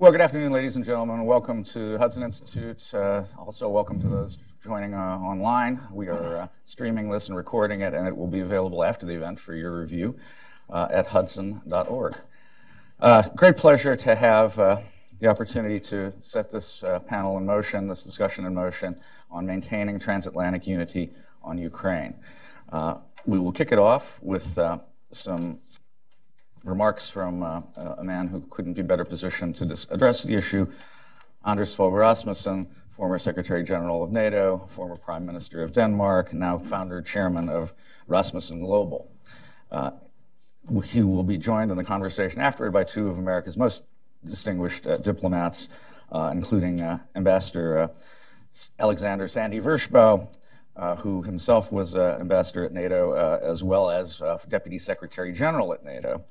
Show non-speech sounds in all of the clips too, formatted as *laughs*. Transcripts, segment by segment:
Well, good afternoon, ladies and gentlemen. Welcome to Hudson Institute. Uh, also, welcome to those joining uh, online. We are uh, streaming this and recording it, and it will be available after the event for your review uh, at hudson.org. Uh, great pleasure to have uh, the opportunity to set this panel in motion, this discussion in motion on maintaining transatlantic unity on Ukraine. we will kick it off with some remarks from a man who couldn't be better positioned to address the issue, Anders Fogh Rasmussen, former Secretary General of NATO, former Prime Minister of Denmark, now founder chairman of Rasmussen Global. Uh, he will be joined in the conversation afterward by two of America's most distinguished uh, diplomats, uh, including uh, Ambassador uh, Alexander Sandy Vershbow, uh, who himself was ambassador at NATO, as well as Deputy Secretary General at NATO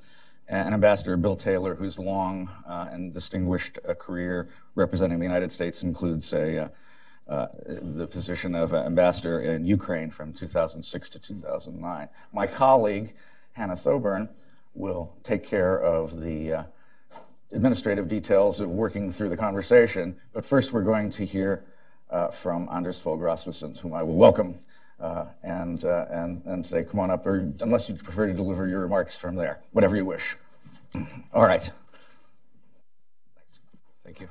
and Ambassador Bill Taylor, whose long uh, and distinguished uh, career representing the United States includes a, uh, uh the position of ambassador in Ukraine from 2006 to 2009. My colleague, Hannah Thoburn, will take care of the uh, administrative details of working through the conversation. But first, we're going to hear uh, from Anders Fogh Rasmussen, whom I will welcome. And, and, and say, come on up, or unless you prefer to deliver your remarks from there, whatever you wish. All right. Thank you.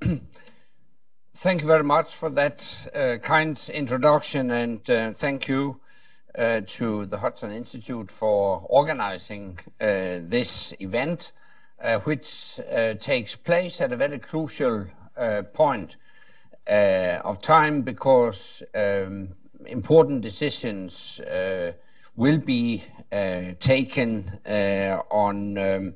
*clears throat* thank you very much for that uh, kind introduction, and uh, thank you uh, to the Hudson Institute for organizing uh, this event, uh, which uh, takes place at a very crucial point of time because um, important decisions uh, will be uh, taken uh, on um,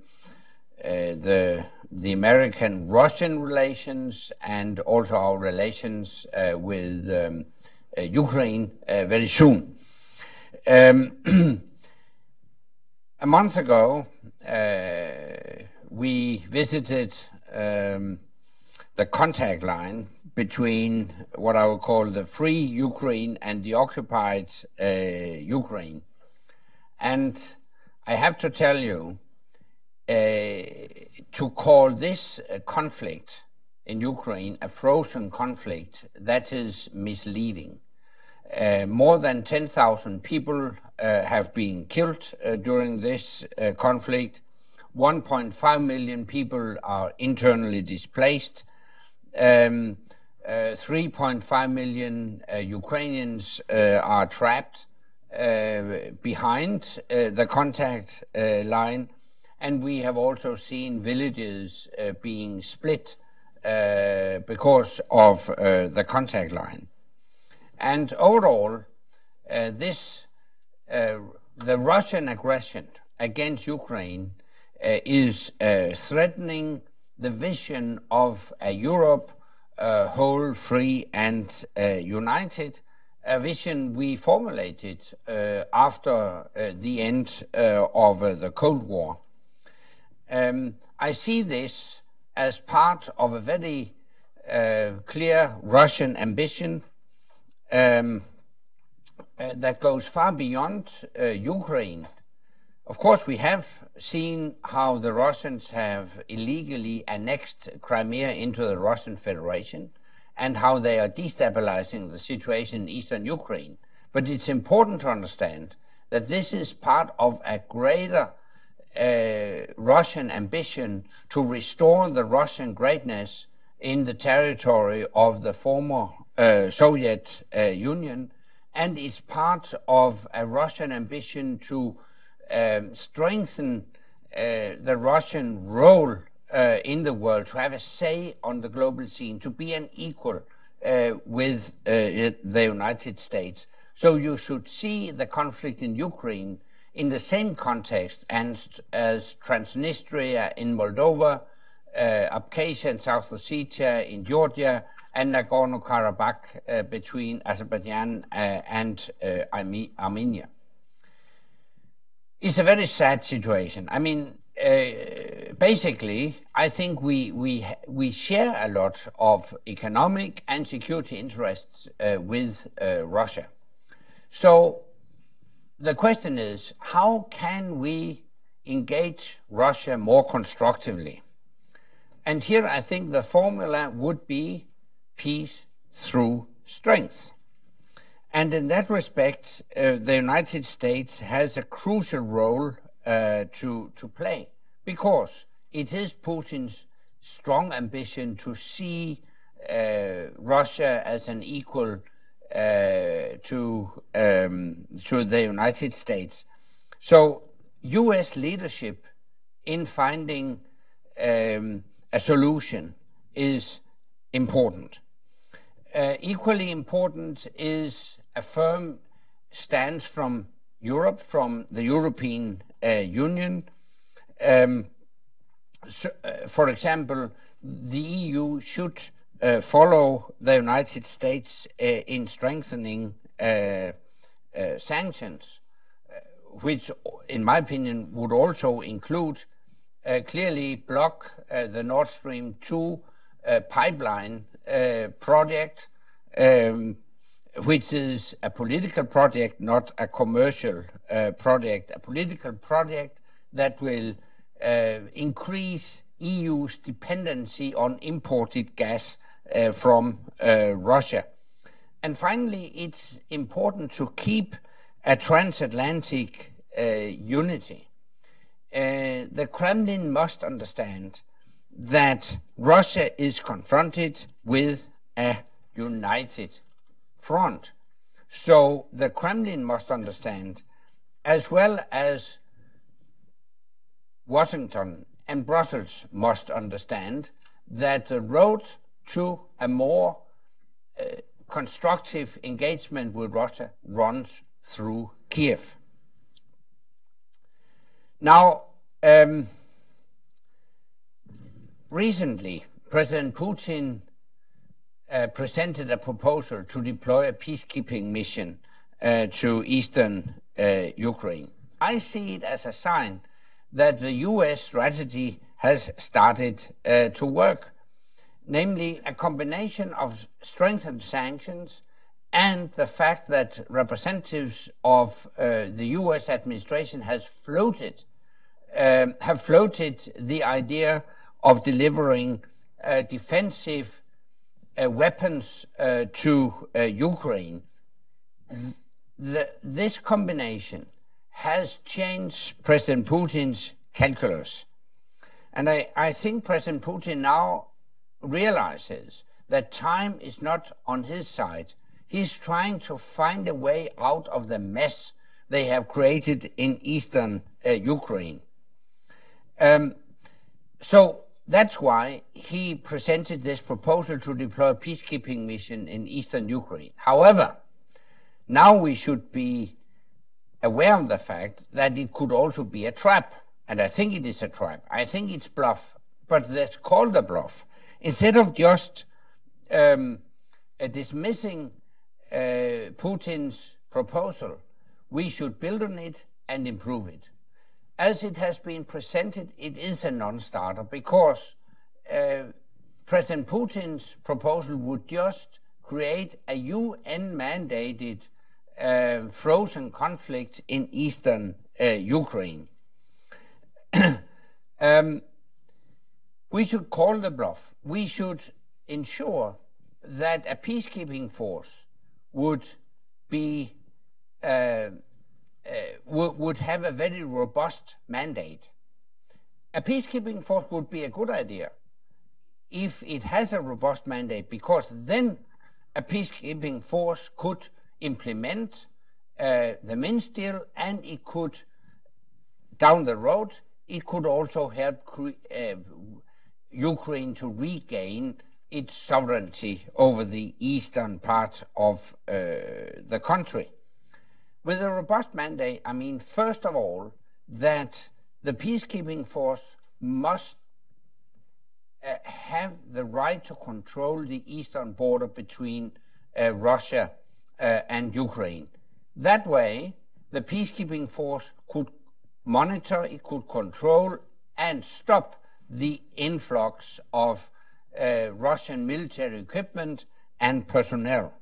the the American-Russian relations and also our relations with um, Ukraine very soon. Um, *clears throat* a month ago, we visited um, the contact line between what I would call the free Ukraine and the occupied uh, Ukraine. And I have to tell you, uh, to call this conflict in Ukraine a frozen conflict, that is misleading. Uh, more than 10,000 people uh, have been killed uh, during this uh, conflict. 1.5 million people are internally displaced. Um, 3.5 million uh, Ukrainians uh, are trapped uh, behind the contact line, and we have also seen villages being split because of the contact line. And overall, this the Russian aggression against Ukraine uh, is uh, threatening the vision of a Europe uh, whole, free, and uh, united, a vision we formulated uh, after uh, the end uh, of uh, the Cold War. Um, I see this as part of a very clear Russian ambition um, that goes far beyond Ukraine. Of course, we have seen how the Russians have illegally annexed Crimea into the Russian Federation and how they are destabilizing the situation in eastern Ukraine. But it's important to understand that this is part of a greater uh, Russian ambition to restore the Russian greatness in the territory of the former uh, Soviet uh, Union, and it's part of a Russian ambition to um, strengthen uh, the Russian role uh, in the world, to have a say on the global scene, to be an equal uh, with uh, the United States. So you should see the conflict in Ukraine in the same context as, as Transnistria in Moldova, uh, Abkhazia and South Ossetia in Georgia, and Nagorno-Karabakh uh, between Azerbaijan and Armenia. It's a very sad situation. I mean, uh, basically, I think we we we share a lot of economic and security interests uh, with uh, Russia. So the question is, how can we engage Russia more constructively. And here I think the formula would be peace through strength. And in that respect, uh, the United States has a crucial role uh, to, to play because it is Putin's strong ambition to see uh, Russia as an equal uh, to um, to the United States. So, U.S. leadership in finding um, a solution is important. Uh, equally important is a firm stance from Europe, from the European uh, Union. Um, so, uh, for example, the EU should uh, follow the United States uh, in strengthening uh, uh, sanctions, which, in my opinion, would also include clearly block the Nord Stream 2 pipeline project. Um, which is a political project, not a commercial uh, project, a political project that will uh, increase EU's dependency on imported gas uh, from uh, Russia. And finally, it's important to keep a transatlantic uh, unity. Uh, the Kremlin must understand that Russia is confronted with a united front. So the Kremlin must understand, as well as Washington and Brussels must understand, that the road to a more uh, constructive engagement with Russia runs through Kiev. Now, um, recently, President Putin uh, presented a proposal to deploy a peacekeeping mission uh, to eastern uh, Ukraine. I see it as a sign that the US strategy has started uh, to work, namely a combination of strengthened sanctions and the fact that representatives of uh, the US administration has floated um, have floated the idea of delivering defensive uh, weapons uh, to uh, Ukraine, the, this combination has changed President Putin's calculus. And I, I think President Putin now realizes that time is not on his side. He's trying to find a way out of the mess they have created in eastern uh, Ukraine. Um, so that's why he presented this proposal to deploy a peacekeeping mission in eastern Ukraine. However, now we should be aware of the fact that it could also be a trap. And I think it is a trap. I think it's bluff, but let's call the bluff. Instead of just um, uh, dismissing uh, Putin's proposal, we should build on it and improve it as it has been presented, it is a non-starter because uh, President Putin's proposal would just create a UN-mandated uh, frozen conflict in eastern uh, Ukraine. *clears throat* um, we should call the bluff. We should ensure that a peacekeeping force would be uh, uh, would have a very robust mandate. A peacekeeping force would be a good idea if it has a robust mandate, because then a peacekeeping force could implement uh, the Minsk deal and it could, down the road, it could also help uh, Ukraine to regain its sovereignty over the eastern part of uh, the country. With a robust mandate, I mean, first of all, that the peacekeeping force must uh, have the right to control the eastern border between uh, Russia uh, and Ukraine. That way, the peacekeeping force could monitor, it could control, and stop the influx of uh, Russian military equipment and personnel.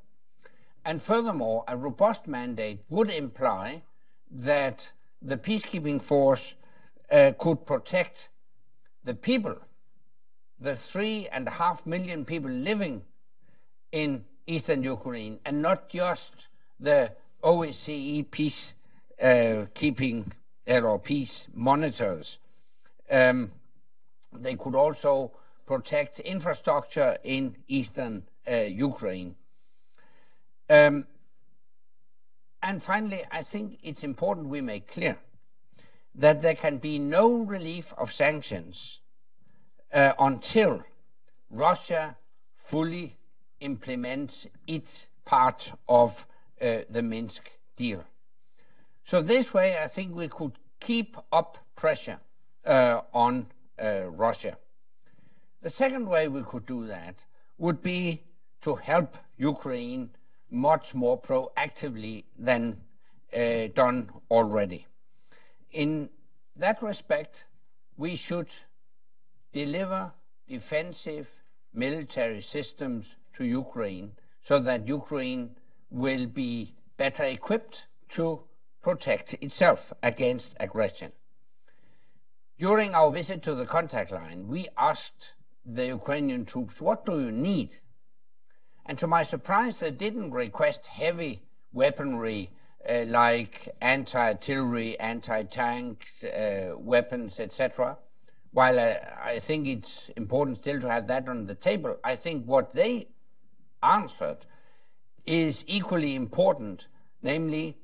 And furthermore, a robust mandate would imply that the peacekeeping force uh, could protect the people, the three and a half million people living in eastern Ukraine, and not just the OSCE peace uh, keeping or peace monitors. Um, they could also protect infrastructure in eastern uh, Ukraine. Um, and finally, I think it's important we make clear that there can be no relief of sanctions uh, until Russia fully implements its part of uh, the Minsk deal. So this way, I think we could keep up pressure uh, on uh, Russia. The second way we could do that would be to help Ukraine much more proactively than uh, done already. In that respect, we should deliver defensive military systems to Ukraine so that Ukraine will be better equipped to protect itself against aggression. During our visit to the contact line, we asked the Ukrainian troops, What do you need? And to my surprise, they didn't request heavy weaponry uh, like anti artillery, anti tank uh, weapons, etc. While uh, I think it's important still to have that on the table, I think what they answered is equally important, namely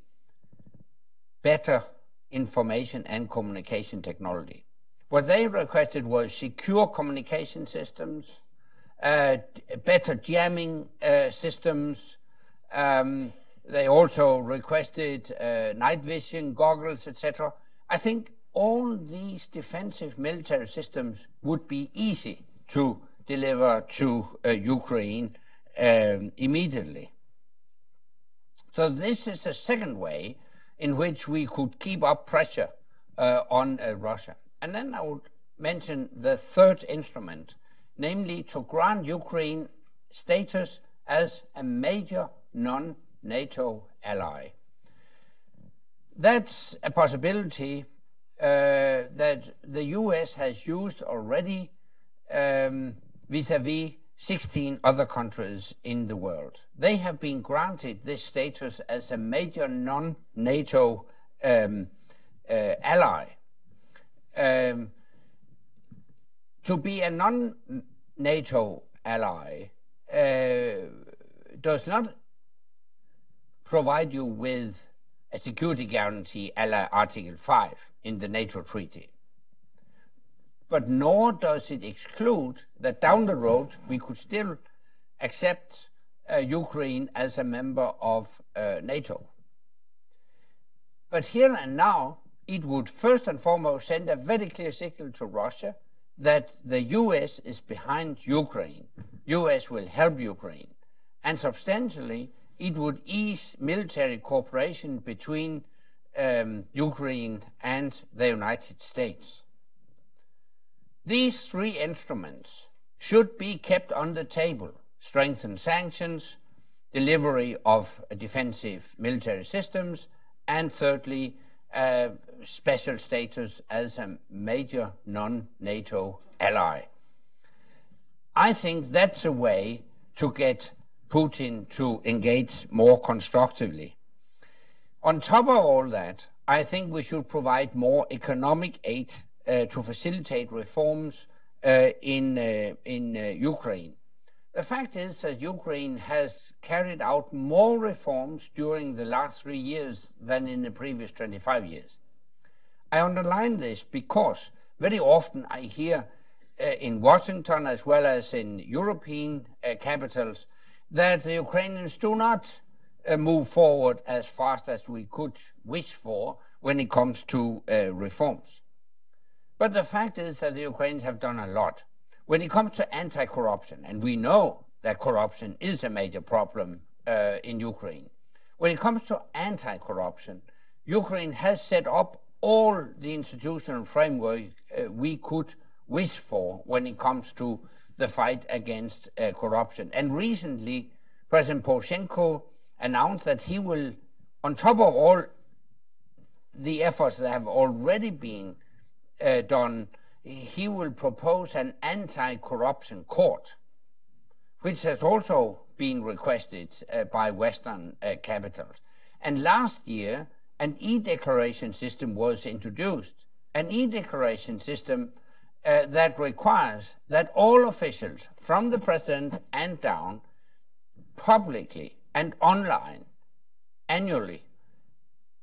better information and communication technology. What they requested was secure communication systems, better jamming uh, systems. Um, they also requested uh, night vision goggles, etc. I think all these defensive military systems would be easy to deliver to uh, Ukraine um, immediately. So this is a second way in which we could keep up pressure uh, on uh, Russia. And then I would mention the third instrument, namely to grant Ukraine status as a major non NATO ally. That's a possibility uh, that the US has used already vis a vis 16 other countries in the world. They have been granted this status as a major non NATO um, uh, ally. Um, to be a non NATO ally uh, does not provide you with a security guarantee Article 5 in the NATO treaty. But nor does it exclude that down the road we could still accept uh, Ukraine as a member of uh, NATO. But here and now, it would first and foremost send a very clear signal to Russia that the US is behind Ukraine. US will help Ukraine. And substantially, it would ease military cooperation between um, Ukraine and the United States. These three instruments should be kept on the table strengthen sanctions, delivery of defensive military systems, and thirdly, uh, special status as a major non NATO ally. I think that's a way to get Putin to engage more constructively. On top of all that, I think we should provide more economic aid uh, to facilitate reforms uh, in, uh, in uh, Ukraine. The fact is that Ukraine has carried out more reforms during the last three years than in the previous 25 years. I underline this because very often I hear uh, in Washington as well as in European uh, capitals that the Ukrainians do not uh, move forward as fast as we could wish for when it comes to uh, reforms. But the fact is that the Ukrainians have done a lot. When it comes to anti corruption, and we know that corruption is a major problem uh, in Ukraine, when it comes to anti corruption, Ukraine has set up all the institutional framework uh, we could wish for when it comes to the fight against uh, corruption. And recently, President Poroshenko announced that he will, on top of all the efforts that have already been uh, done, he will propose an anti-corruption court, which has also been requested uh, by Western uh, capitals. And last year, an e-declaration system was introduced, an e-declaration system uh, that requires that all officials, from the president and down, publicly and online, annually,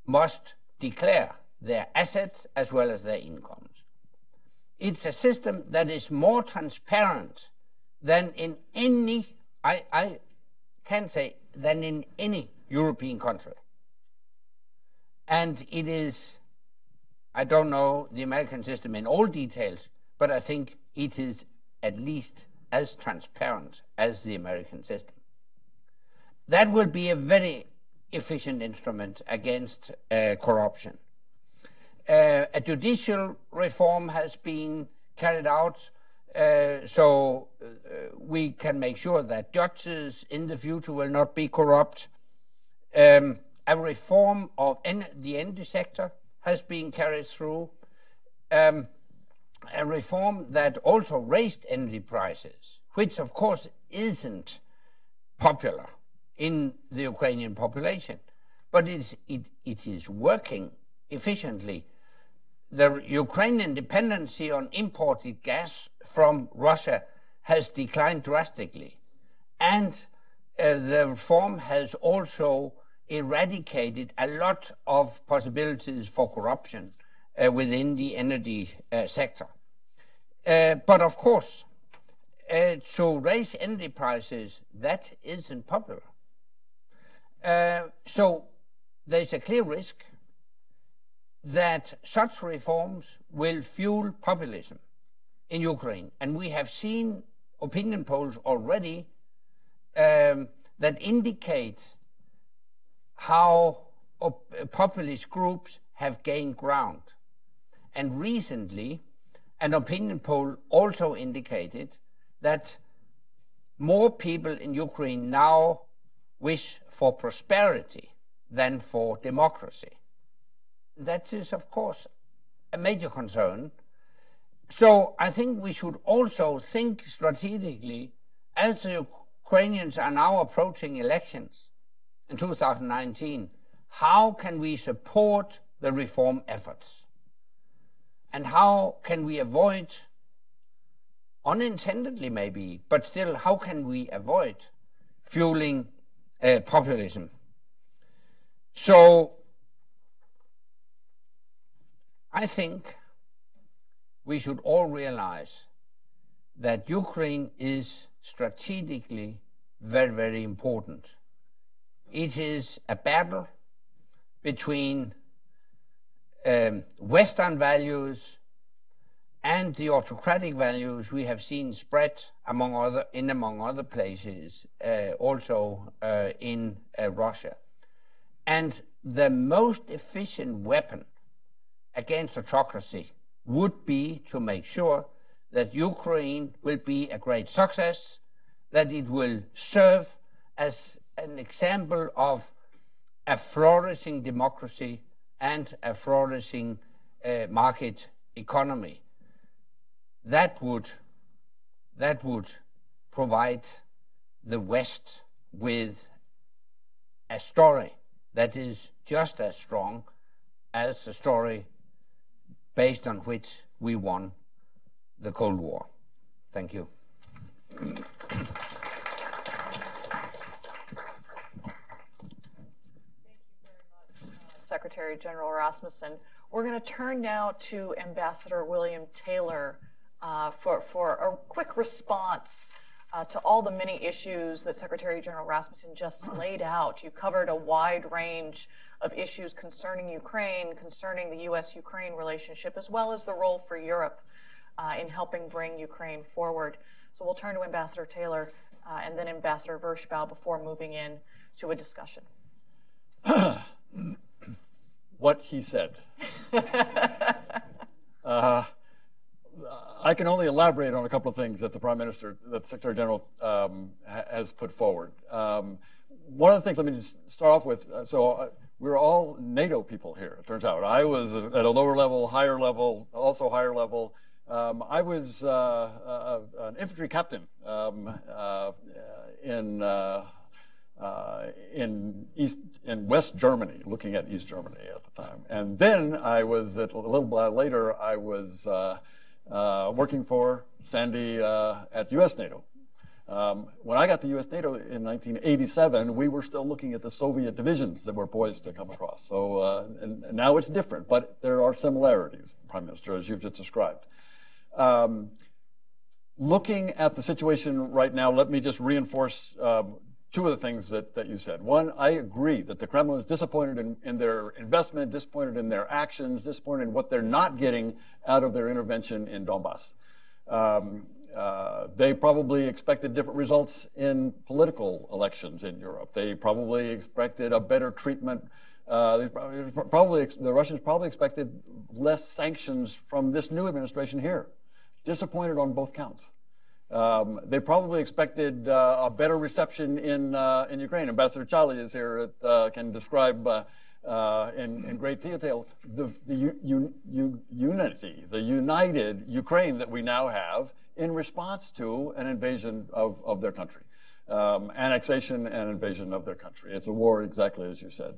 must declare their assets as well as their incomes. It's a system that is more transparent than in any, I, I can say, than in any European country. And it is, I don't know the American system in all details, but I think it is at least as transparent as the American system. That will be a very efficient instrument against uh, corruption. Uh, a judicial reform has been carried out uh, so uh, we can make sure that judges in the future will not be corrupt. Um, a reform of the energy sector has been carried through. Um, a reform that also raised energy prices, which of course isn't popular in the Ukrainian population, but it, it is working efficiently. The Ukrainian dependency on imported gas from Russia has declined drastically, and uh, the reform has also eradicated a lot of possibilities for corruption uh, within the energy uh, sector. Uh, but of course, uh, to raise energy prices, that isn't popular. Uh, so there's a clear risk that such reforms will fuel populism in Ukraine. And we have seen opinion polls already um, that indicate how populist groups have gained ground. And recently, an opinion poll also indicated that more people in Ukraine now wish for prosperity than for democracy. That is, of course, a major concern. So I think we should also think strategically as the Ukrainians are now approaching elections in 2019, how can we support the reform efforts? And how can we avoid, unintendedly maybe, but still, how can we avoid fueling uh, populism. So I think we should all realize that Ukraine is strategically very, very important. It is a battle between um, Western values and the autocratic values we have seen spread among other in among other places, uh, also uh, in uh, Russia. And the most efficient weapon against autocracy would be to make sure that Ukraine will be a great success, that it will serve as an example of a flourishing democracy and a flourishing uh, market economy. That would that would provide the West with a story that is just as strong as the story based on which we won the Cold War. Thank you. Thank you very much, Secretary General Rasmussen. We're going to turn now to Ambassador William Taylor uh, for, for a quick response uh, to all the many issues that Secretary General Rasmussen just laid out. You covered a wide range of issues concerning Ukraine, concerning the U.S. Ukraine relationship, as well as the role for Europe uh, in helping bring Ukraine forward. So we'll turn to Ambassador Taylor uh, and then Ambassador Vershbow before moving in to a discussion. *coughs* what he said. *laughs* uh, I can only elaborate on a couple of things that the Prime Minister, that the Secretary General um, ha has put forward. Um, one of the things, let me just start off with, uh, so we're all NATO people here, it turns out. I was at a lower level, higher level, also higher level. Um, I was uh, uh, an infantry captain um, uh, in uh, uh, in East in West Germany, looking at East Germany at the time. And then I was at, a little while later. I was uh, working for Sandy at U.S. NATO. Um, when I got to U.S. NATO in 1987, we were still looking at the Soviet divisions that were poised to come across. So uh, and, and now it's different, but there are similarities, Prime Minister, as you've just described. Um, looking at the situation right now, let me just reinforce um, two of the things that, that you said. One, I agree that the Kremlin is disappointed in, in their investment, disappointed in their actions, disappointed in what they're not getting out of their intervention in Donbass. Um, uh, they probably expected different results in political elections in Europe. They probably expected a better treatment. Uh, probably, probably, the Russians probably expected less sanctions from this new administration here. Disappointed on both counts. Um, they probably expected uh, a better reception in uh, in Ukraine. Ambassador Chaly is here. It uh, can describe uh, in, in, great detail the, the u- u- unity, the united Ukraine that we now have in response to an invasion of, of their country, um, annexation and invasion of their country. It's a war, exactly as you said.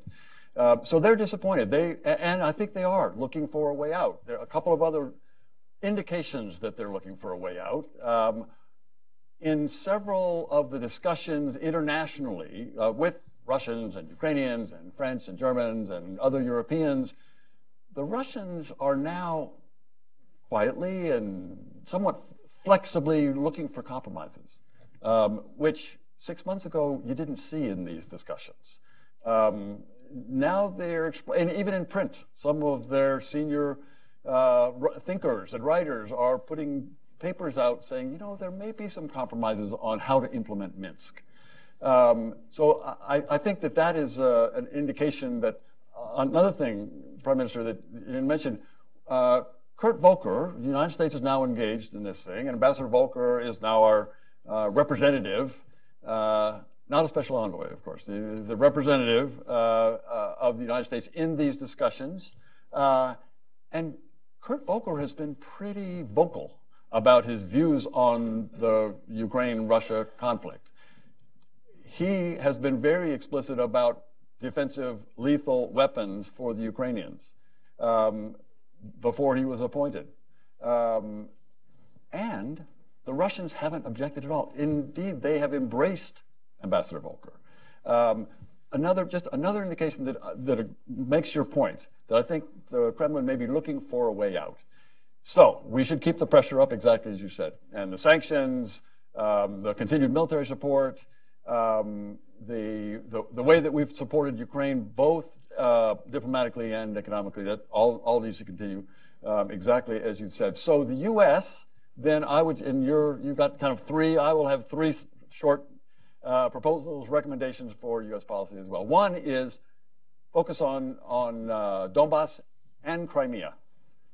Uh, so they're disappointed. They and I think they are looking for a way out. There are a couple of other indications that they're looking for a way out. Um, in several of the discussions internationally uh, with Russians and Ukrainians and French and Germans and other Europeans, the Russians are now quietly and somewhat flexibly looking for compromises, um, which six months ago you didn't see in these discussions. Um, now they're, and even in print, some of their senior uh, thinkers and writers are putting papers out saying, you know, there may be some compromises on how to implement Minsk. Um, so I, I, think that that is uh, an indication that uh, another thing, Prime Minister, that you mentioned, uh, Kurt Volker, the United States is now engaged in this thing, and Ambassador Volker is now our uh, representative, uh, not a special envoy, of course. He's a representative uh, uh of the United States in these discussions. Uh, and Kurt Volker has been pretty vocal about his views on the Ukraine Russia conflict. He has been very explicit about defensive lethal weapons for the Ukrainians. Um, before he was appointed. Um, and the Russians haven't objected at all. Indeed, they have embraced Ambassador Volker. Um, another, just another indication that, uh, that makes your point that I think the Kremlin may be looking for a way out. So we should keep the pressure up, exactly as you said, and the sanctions, um, the continued military support, um, the, the, the way that we've supported Ukraine both uh, diplomatically and economically. That all, all needs to continue um, exactly as you said. So the U.S. Then I would, and you're you've got kind of three. I will have three short uh, proposals, recommendations for U.S. policy as well. One is focus on on uh, Donbass and Crimea.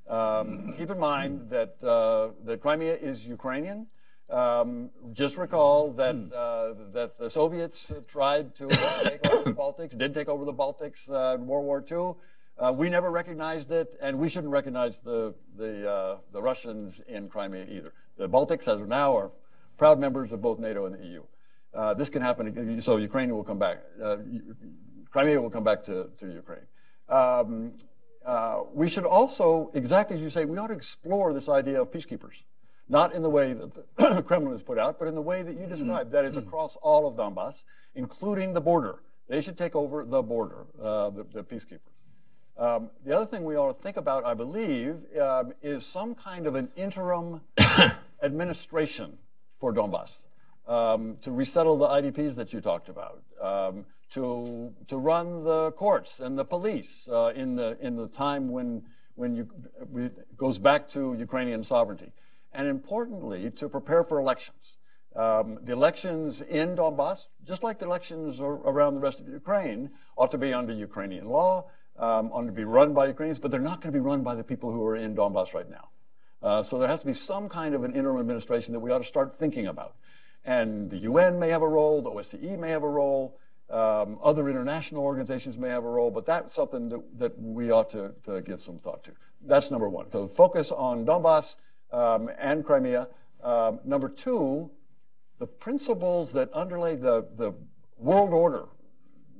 Um, keep in mind that uh, that Crimea is Ukrainian. Um, just recall that hmm. uh, that the Soviets tried to take over the *coughs* Baltics, did take over the Baltics uh, in World War II. Uh, we never recognized it, and we shouldn't recognize the the uh, the Russians in Crimea either. The Baltics, as of now, are proud members of both NATO and the EU. Uh, this can happen, again, so Ukraine will come back. Uh, Crimea will come back to to Ukraine. Um, we should also, exactly as you say, we ought to explore this idea of peacekeepers not in the way that the *clears throat* Kremlin has put out, but in the way that you described, that is across all of Donbass, including the border. They should take over the border, uh, the, the, peacekeepers. Um, the other thing we ought to think about, I believe, um, is some kind of an interim *coughs* administration for Donbass um, to resettle the IDPs that you talked about, um, to to run the courts and the police uh, in the in the time when when you, it goes back to Ukrainian sovereignty and importantly, to prepare for elections. Um, the elections in Donbass, just like the elections around the rest of Ukraine, ought to be under Ukrainian law, um, ought to be run by Ukrainians, but they're not going to be run by the people who are in Donbass right now. Uh, so there has to be some kind of an interim administration that we ought to start thinking about. And the UN may have a role, the OSCE may have a role, Um, other international organizations may have a role, but that's something that, that we ought to, to give some thought to. That's number one. So focus on Donbass um, and Crimea. Um, number two, the principles that underlay the, the world order,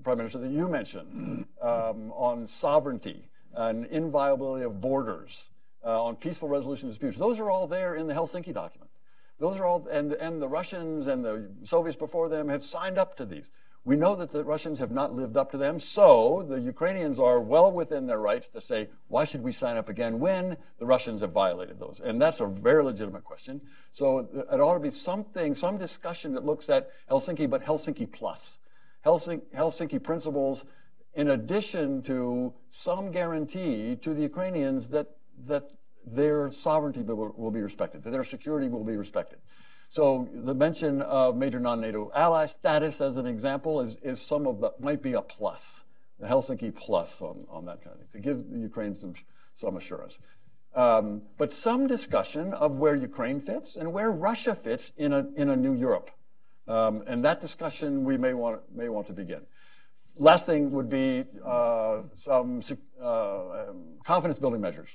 Prime Minister, that you mentioned um, on sovereignty and inviolability of borders, uh, on peaceful resolution of disputes, those are all there in the Helsinki document. Those are all, and, and the Russians and the Soviets before them had signed up to these. We know that the Russians have not lived up to them, so the Ukrainians are well within their rights to say, why should we sign up again when the Russians have violated those? And that's a very legitimate question. So it ought to be something, some discussion that looks at Helsinki, but Helsinki plus. Helsinki, Helsinki principles in addition to some guarantee to the Ukrainians that, that their sovereignty will, will be respected, that their security will be respected. So the mention of major non-NATO ally status as an example is, is some of the, might be a plus, the Helsinki plus on, on that kind of thing, to give Ukraine some, some assurance. Um, but some discussion of where Ukraine fits and where Russia fits in a, in a new Europe. Um, and that discussion we may want, may want to begin. Last thing would be uh, some uh, confidence building measures.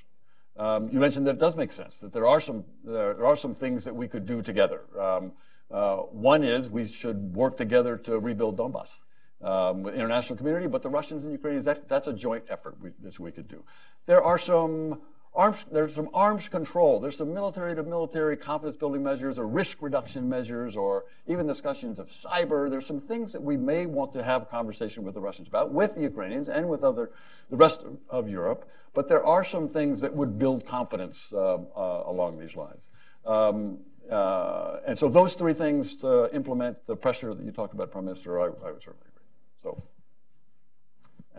Um, you mentioned that it does make sense that there are some there, are some things that we could do together. Um, uh, one is we should work together to rebuild Donbass um, with international community, but the Russians and Ukrainians that, that's a joint effort we, that we could do. There are some arms there's some arms control. There's some military to military confidence building measures or risk reduction measures or even discussions of cyber. There's some things that we may want to have a conversation with the Russians about, with the Ukrainians and with other the rest of Europe. But there are some things that would build confidence uh, uh, along these lines. Um, uh, and so those three things to implement the pressure that you talked about, Prime Minister, I, I would certainly agree. So,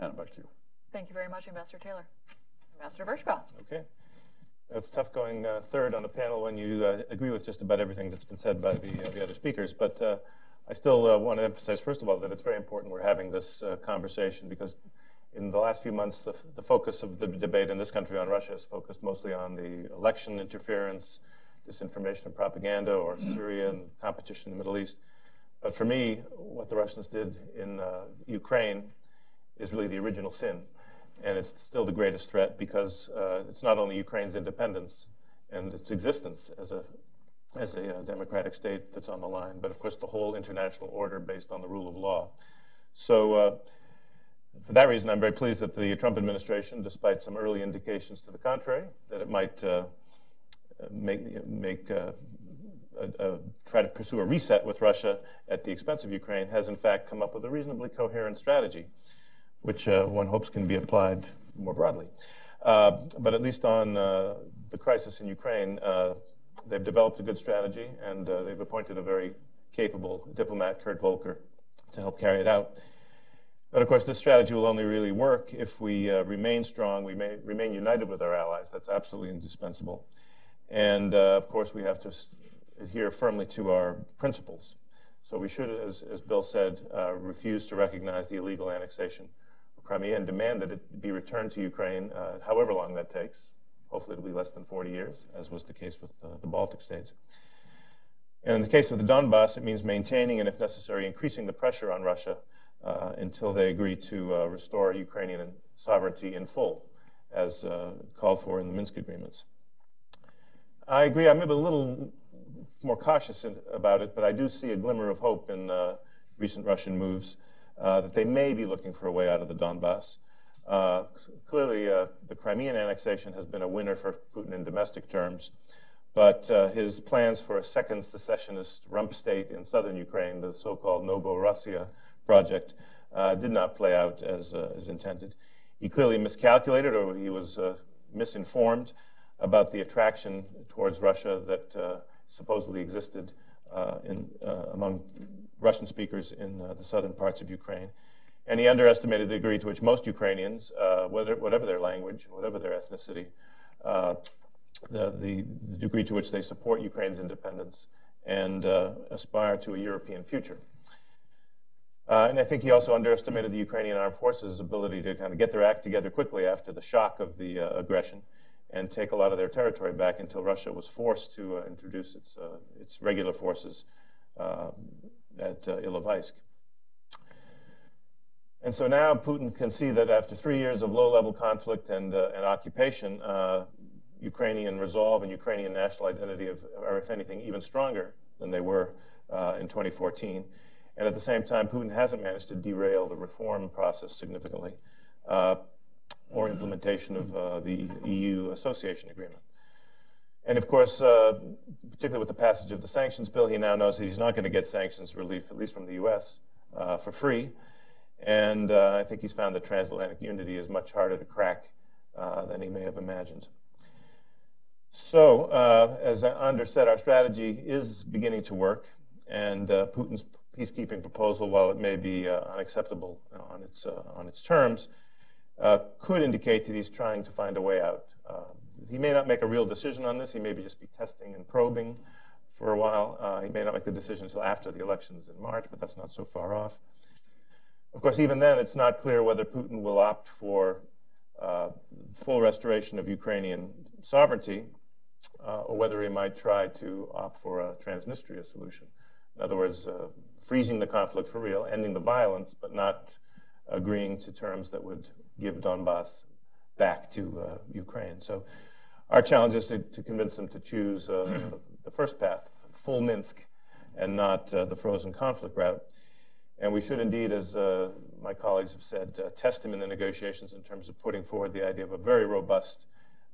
Anna, back to you. Thank you very much, Ambassador Taylor. Ambassador Vershbow. Okay. It's tough going uh, third on the panel when you uh, agree with just about everything that's been said by the, uh, the other speakers. But I still want to emphasize, first of all, that it's very important we're having this conversation because in the last few months, the, the, focus of the debate in this country on Russia has focused mostly on the election interference, disinformation and propaganda, or Syria and competition in the Middle East. But for me, what the Russians did in uh, Ukraine is really the original sin. And it's still the greatest threat because uh, it's not only Ukraine's independence and its existence as a, as a uh, democratic state that's on the line, but of course the whole international order based on the rule of law. So uh, for that reason, I'm very pleased that the Trump administration, despite some early indications to the contrary, that it might uh, make, make uh, a, a, try to pursue a reset with Russia at the expense of Ukraine, has in fact come up with a reasonably coherent strategy, which uh, one hopes can be applied more broadly. Uh, but at least on uh, the crisis in Ukraine, they've developed a good strategy, and they've appointed a very capable diplomat, Kurt Volker, to help carry it out. But of course, this strategy will only really work if we uh, remain strong, we may remain united with our allies. That's absolutely indispensable. And uh, of course, we have to adhere firmly to our principles. So we should, as, as Bill said, uh, refuse to recognize the illegal annexation Crimea and demand that it be returned to Ukraine, uh, however long that takes. Hopefully, it'll be less than 40 years, as was the case with the Baltic states. And in the case of the Donbass, it means maintaining and, if necessary, increasing the pressure on Russia uh, until they agree to uh, restore Ukrainian sovereignty in full, as uh, called for in the Minsk agreements. I agree. I'm a little more cautious in, about it, but I do see a glimmer of hope in uh, recent Russian moves uh, that they may be looking for a way out of the Donbass. Uh, clearly, the Crimean annexation has been a winner for Putin in domestic terms, but his plans for a second secessionist rump state in southern Ukraine, the so-called Novorossiya, project uh, did not play out as, uh, as intended. He clearly miscalculated or he was uh, misinformed about the attraction towards Russia that uh, supposedly existed uh, in, uh, among Russian speakers in the southern parts of Ukraine. And he underestimated the degree to which most Ukrainians, whether, whatever their language, and whatever their ethnicity, the, the, the, degree to which they support Ukraine's independence and aspire to a European future. Uh, and I think he also underestimated the Ukrainian armed forces' ability to kind of get their act together quickly after the shock of the uh, aggression and take a lot of their territory back until Russia was forced to uh, introduce its, uh, its regular forces uh, at uh, Ilovaisk. And so now Putin can see that after three years of low level conflict and, uh, and occupation, uh, Ukrainian resolve and Ukrainian national identity are, if anything, even stronger than they were uh, in 2014. And at the same time, Putin hasn't managed to derail the reform process significantly uh, or implementation of uh, the EU association agreement. And of course, uh, particularly with the passage of the sanctions bill, he now knows that he's not going to get sanctions relief, at least from the US, uh, for free. And uh, I think he's found that transatlantic unity is much harder to crack uh, than he may have imagined. So, uh, as Anders said, our strategy is beginning to work, and uh, Putin's peacekeeping proposal, while it may be unacceptable on its, on its terms, could indicate that he's trying to find a way out. Uh, he may not make a real decision on this. He may be just be testing and probing for a while. he may not make the decision until after the elections in March, but that's not so far off. Of course, even then, it's not clear whether Putin will opt for full restoration of Ukrainian sovereignty uh, or whether he might try to opt for a Transnistria solution. In other words, uh, freezing the conflict for real, ending the violence, but not agreeing to terms that would give Donbass back to uh, Ukraine. So our challenge is to, to convince them to choose uh, *clears throat* the first path, full Minsk, and not uh, the frozen conflict route. And we should indeed, as uh, my colleagues have said, test him in the negotiations in terms of putting forward the idea of a very robust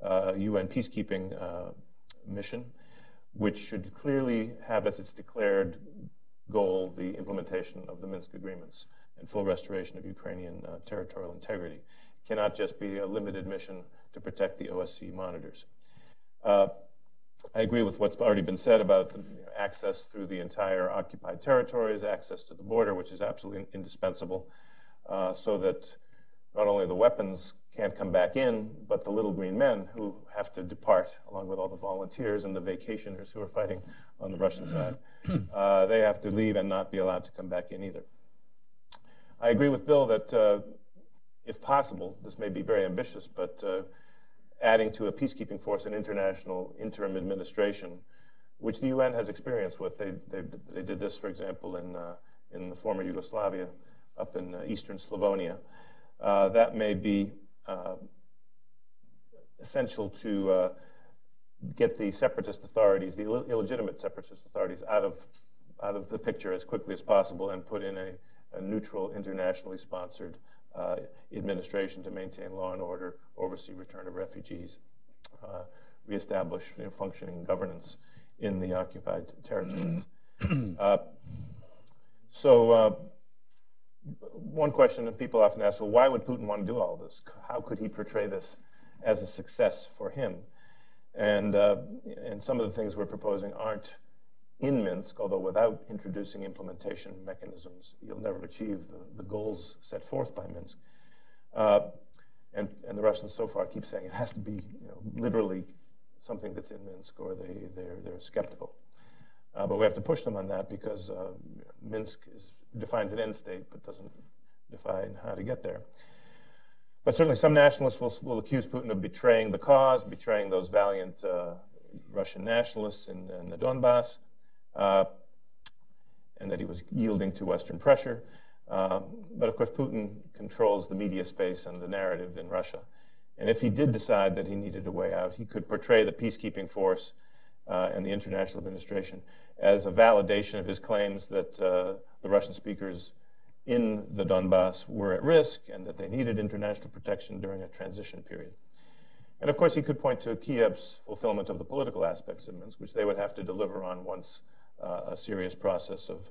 UN peacekeeping mission, which should clearly have as its declared goal the implementation of the Minsk agreements and full restoration of Ukrainian uh, territorial integrity. It cannot just be a limited mission to protect the OSCE monitors. Uh, I agree with what's already been said about the, you know, access through the entire occupied territories, access to the border, which is absolutely indispensable, uh, so that not only the weapons can't come back in, but the little green men who have to depart, along with all the volunteers and the vacationers who are fighting on the Russian side, *clears throat* uh, they have to leave and not be allowed to come back in either. I agree with Bill that, uh, if possible, this may be very ambitious, but uh, adding to a peacekeeping force an international interim administration, which the UN has experience with. They, they, they did this, for example, in, uh, in the former Yugoslavia, up in uh, eastern Slavonia. Uh, that may be uh, essential to uh, get the separatist authorities, the Ill- illegitimate separatist authorities, out of out of the picture as quickly as possible and put in a, a neutral, internationally sponsored uh, administration to maintain law and order, oversee return of refugees, uh, reestablish you know, functioning governance in the occupied territories. uh, so uh, one question that people often ask, well, why would Putin want to do all this? How could he portray this as a success for him? And, uh, and some of the things we're proposing aren't in Minsk, although without introducing implementation mechanisms, you'll never achieve the, the goals set forth by Minsk. Uh, and, and the Russians so far keep saying it has to be you know, literally something that's in Minsk or they, they're, they're skeptical. Uh, but we have to push them on that because uh, Minsk is, defines an end state but doesn't define how to get there. But certainly some nationalists will, will accuse Putin of betraying the cause, betraying those valiant uh, Russian nationalists in, in the Donbass, uh, and that he was yielding to Western pressure. Uh, but of course, Putin controls the media space and the narrative in Russia. And if he did decide that he needed a way out, he could portray the peacekeeping force uh, and the international administration as a validation of his claims that uh, the Russian speakers in the Donbass were at risk and that they needed international protection during a transition period. And of course, he could point to Kiev's fulfillment of the political aspects of Minsk, which they would have to deliver on once uh, a serious process of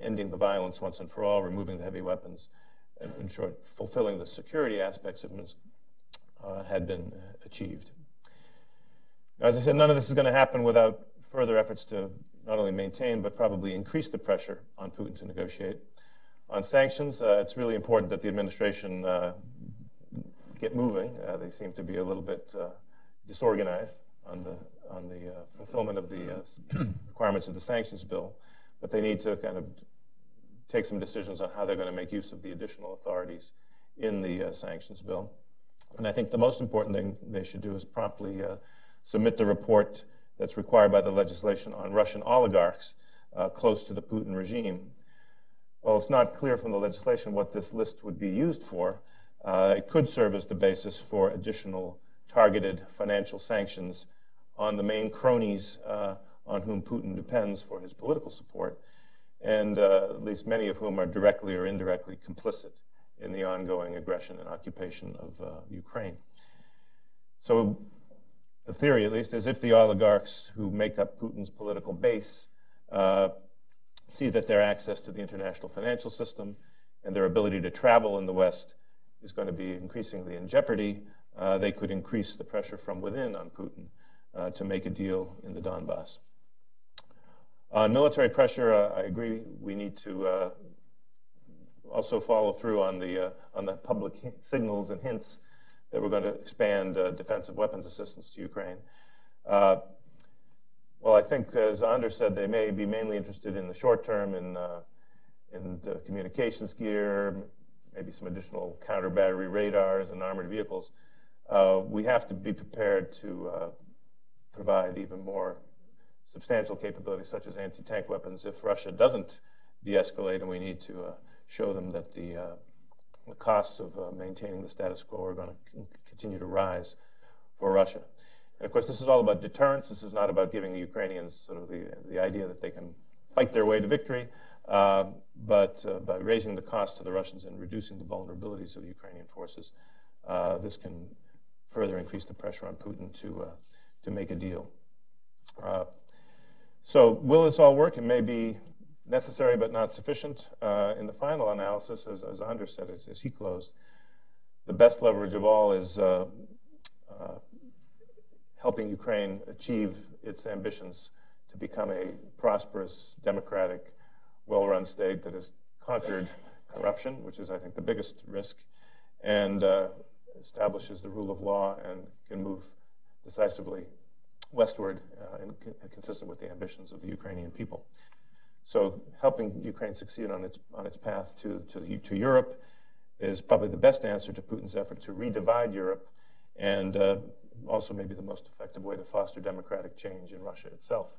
ending the violence once and for all, removing the heavy weapons, and in short, fulfilling the security aspects of Minsk uh, had been achieved. Now, as I said, none of this is going to happen without further efforts to not only maintain but probably increase the pressure on Putin to negotiate. On sanctions, uh, it's really important that the administration uh, get moving. Uh, they seem to be a little bit uh, disorganized on the on the uh, fulfillment of the uh, *clears throat* requirements of the sanctions bill, but they need to kind of take some decisions on how they're going to make use of the additional authorities in the sanctions bill. And I think the most important thing they should do is promptly submit the report that's required by the legislation on Russian oligarchs uh, close to the Putin regime. while it's not clear from the legislation what this list would be used for, uh, it could serve as the basis for additional targeted financial sanctions on the main cronies uh, on whom Putin depends for his political support, and uh, at least many of whom are directly or indirectly complicit in the ongoing aggression and occupation of uh, Ukraine. So, the theory, at least, is if the oligarchs who make up Putin's political base uh, see that their access to the international financial system and their ability to travel in the West is going to be increasingly in jeopardy, uh, they could increase the pressure from within on Putin uh, to make a deal in the Donbass. On military pressure, uh, I agree we need to uh, also follow through on the, uh, on the public signals and hints that we're going to expand uh, defensive weapons assistance to Ukraine. well, I think, as Anders said, they may be mainly interested in the short term in, in communications gear, maybe some additional counter battery radars and armored vehicles. Uh, we have to be prepared to uh, provide even more substantial capabilities, such as anti tank weapons, if Russia doesn't de escalate, and we need to uh, show them that the, uh, the costs of uh, maintaining the status quo are going to continue to rise for Russia. And of course, this is all about deterrence. This is not about giving the Ukrainians sort of the, the idea that they can fight their way to victory. Uh, but uh, by raising the cost to the Russians and reducing the vulnerabilities of the Ukrainian forces, uh, this can further increase the pressure on Putin to, to make a deal. so, will this all work? It may be necessary but not sufficient. Uh, in the final analysis, as, as Anders said, as, as, he closed, the best leverage of all is uh, uh, helping Ukraine achieve its ambitions to become a prosperous, democratic, well run state that has conquered corruption, which is, I think, the biggest risk, and uh, establishes the rule of law and can move decisively westward uh, and, and consistent with the ambitions of the Ukrainian people. So, helping Ukraine succeed on its, on its path to, to, to Europe is probably the best answer to Putin's effort to redivide Europe and uh, also maybe the most effective way to foster democratic change in Russia itself.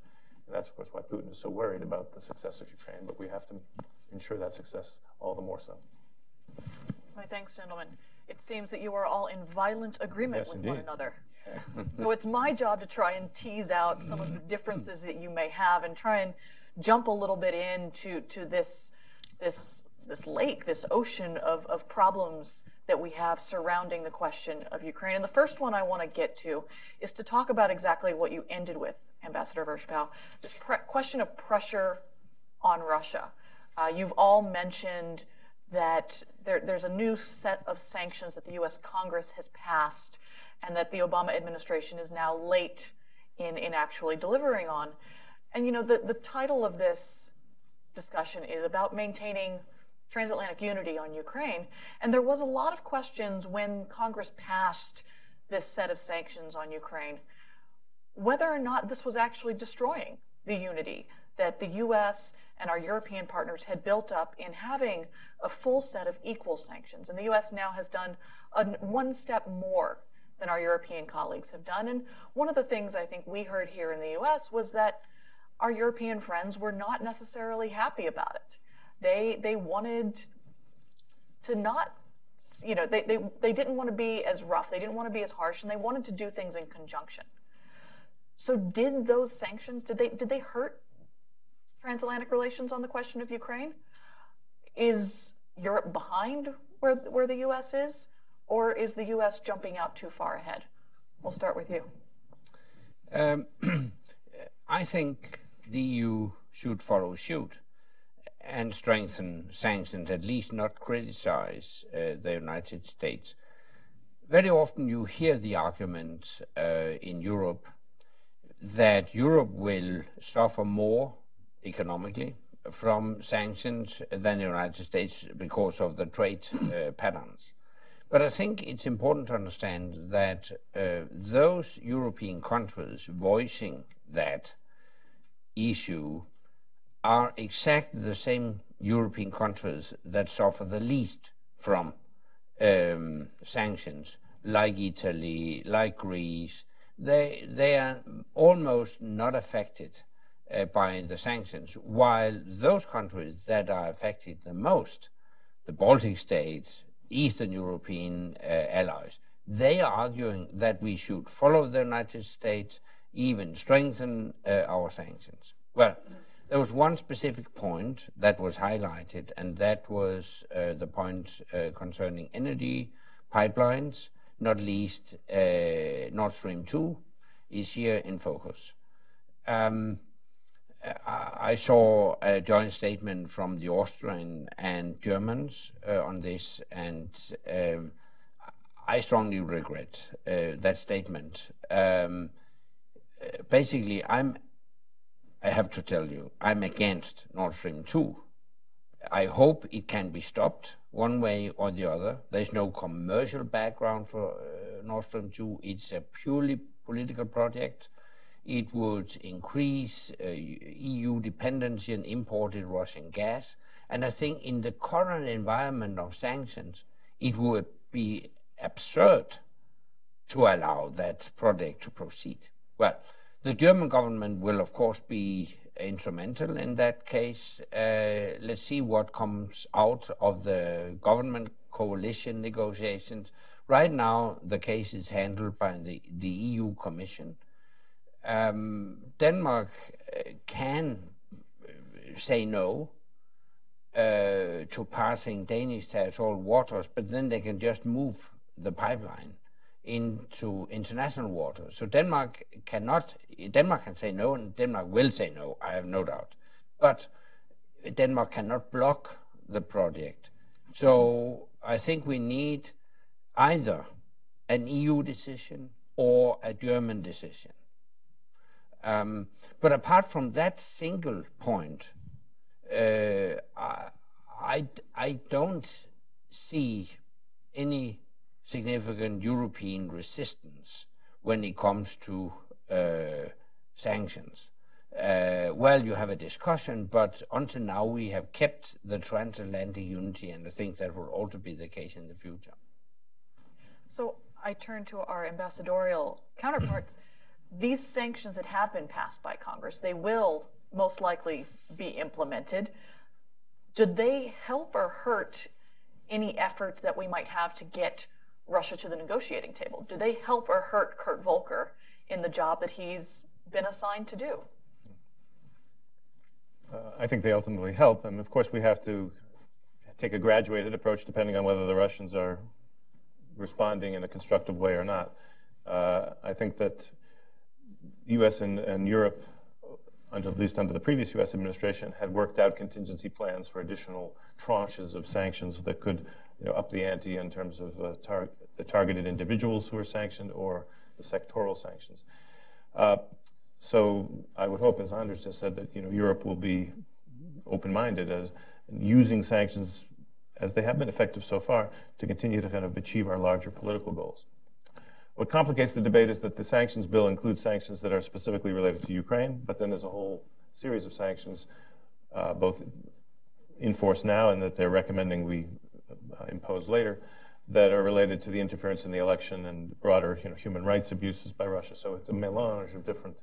And that's, of course, why Putin is so worried about the success of Ukraine, but we have to ensure that success all the more so. My thanks, gentlemen. It seems that you are all in violent agreement yes, with indeed. one another. So it's my job to try and tease out some of the differences that you may have and try and jump a little bit into to this this this lake, this ocean of, of problems that we have surrounding the question of Ukraine. And the first one I want to get to is to talk about exactly what you ended with, Ambassador Vershbow, this pre- question of pressure on Russia. Uh, you've all mentioned that there, there's a new set of sanctions that the U.S. Congress has passed and that the Obama administration is now late in, in actually delivering on. And, you know, the, the title of this discussion is about maintaining transatlantic unity on Ukraine. And there was a lot of questions when Congress passed this set of sanctions on Ukraine whether or not this was actually destroying the unity that the US and our European partners had built up in having a full set of equal sanctions. And the US now has done a, one step more than our European colleagues have done. And one of the things I think we heard here in the US was that our European friends were not necessarily happy about it. They they wanted to not you know they, they, they didn't want to be as rough they didn't want to be as harsh and they wanted to do things in conjunction so did those sanctions did they did they hurt transatlantic relations on the question of ukraine is europe behind where where the us is or is the us jumping out too far ahead we'll start with you um, *clears throat* i think the eu should follow suit and strengthen sanctions, at least not criticize uh, the United States. Very often you hear the argument uh, in Europe that Europe will suffer more economically from sanctions than the United States because of the trade uh, patterns. But I think it's important to understand that uh, those European countries voicing that issue are exactly the same European countries that suffer the least from um, sanctions, like Italy, like Greece. They, they are almost not affected uh, by the sanctions, while those countries that are affected the most, the Baltic states, Eastern European uh, allies, they are arguing that we should follow the United States, even strengthen uh, our sanctions. Well, there was one specific point that was highlighted, and that was uh, the point uh, concerning energy pipelines, not least uh, Nord Stream 2 is here in focus. Um, I saw a joint statement from the Austrian and Germans uh, on this, and um, I strongly regret uh, that statement. Um, basically, I'm. I have to tell you, I'm against Nord Stream 2. I hope it can be stopped one way or the other. There's no commercial background for uh, Nord Stream 2. It's a purely political project. It would increase uh, EU dependency on imported Russian gas. And I think in the current environment of sanctions, it would be absurd to allow that project to proceed. Well, the German government will, of course, be instrumental in that case. Uh, let's see what comes out of the government coalition negotiations. Right now, the case is handled by the, the EU Commission. Um, Denmark can say no uh, to passing Danish territorial waters, but then they can just move the pipeline into international waters. So Denmark cannot, Denmark can say no, and Denmark will say no, I have no doubt. But Denmark cannot block the project. So I think we need either an EU decision or a German decision. Um, but apart from that single point, uh, I, I, I don't see any significant European resistance when it comes to uh, sanctions. Uh, well, you have a discussion, but until now we have kept the transatlantic unity, and I think that will also be the case in the future. So I turn to our ambassadorial counterparts. *clears throat* These sanctions that have been passed by Congress, they will most likely be implemented. Do they help or hurt any efforts that we might have to get Russia to the negotiating table? Do they help or hurt Kurt Volker in the job that he's been assigned to do? Uh, I think they ultimately help. And of course, we have to take a graduated approach depending on whether the Russians are responding in a constructive way or not. Uh, I think that U.S. and, and Europe, under, at least under the previous U.S. administration, had worked out contingency plans for additional tranches of sanctions that could you know, up the ante in terms of uh, tar the targeted individuals who are sanctioned or the sectoral sanctions. Uh, so I would hope, as Anders just said, that you know Europe will be open-minded as using sanctions as they have been effective so far to continue to kind of achieve our larger political goals. What complicates the debate is that the sanctions bill includes sanctions that are specifically related to Ukraine, but then there's a whole series of sanctions, uh, both in force now and that they're recommending we uh, impose later that are related to the interference in the election and broader you know, human rights abuses by Russia. So it's a melange of different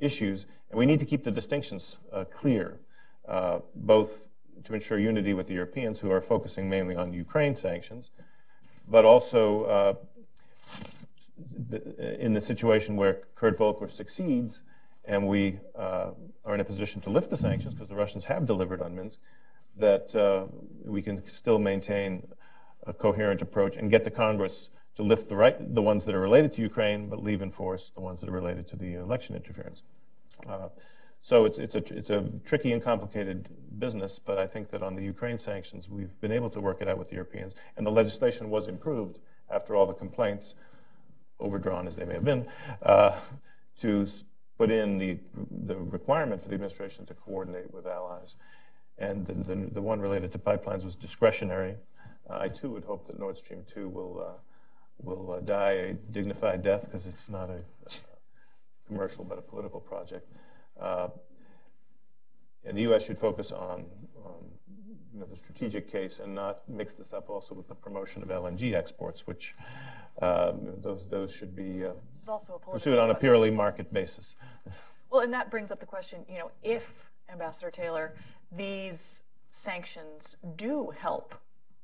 issues. And we need to keep the distinctions uh, clear, uh, both to ensure unity with the Europeans who are focusing mainly on Ukraine sanctions, but also uh, the, in the situation where Kurt Volker succeeds and we uh, are in a position to lift the sanctions because the Russians have delivered on Minsk, that uh, we can still maintain a coherent approach and get the Congress to lift the right, the ones that are related to Ukraine, but leave in force the ones that are related to the election interference. Uh, so it's, it's, a, it's a tricky and complicated business, but I think that on the Ukraine sanctions, we've been able to work it out with the Europeans, and the legislation was improved after all the complaints, overdrawn as they may have been, uh, to put in the, the requirement for the administration to coordinate with allies. And the, the, the one related to pipelines was discretionary. Uh, I too would hope that Nord Stream 2 will, uh, will uh, die a dignified death because it's not a, commercial but a political project. Uh, and the U.S. should focus on, on you know, the strategic case and not mix this up also with the promotion of LNG exports, which um, those, those should be uh, pursued on a purely market basis. *laughs* Well, and that brings up the question, you know, if, Ambassador Taylor, these sanctions do help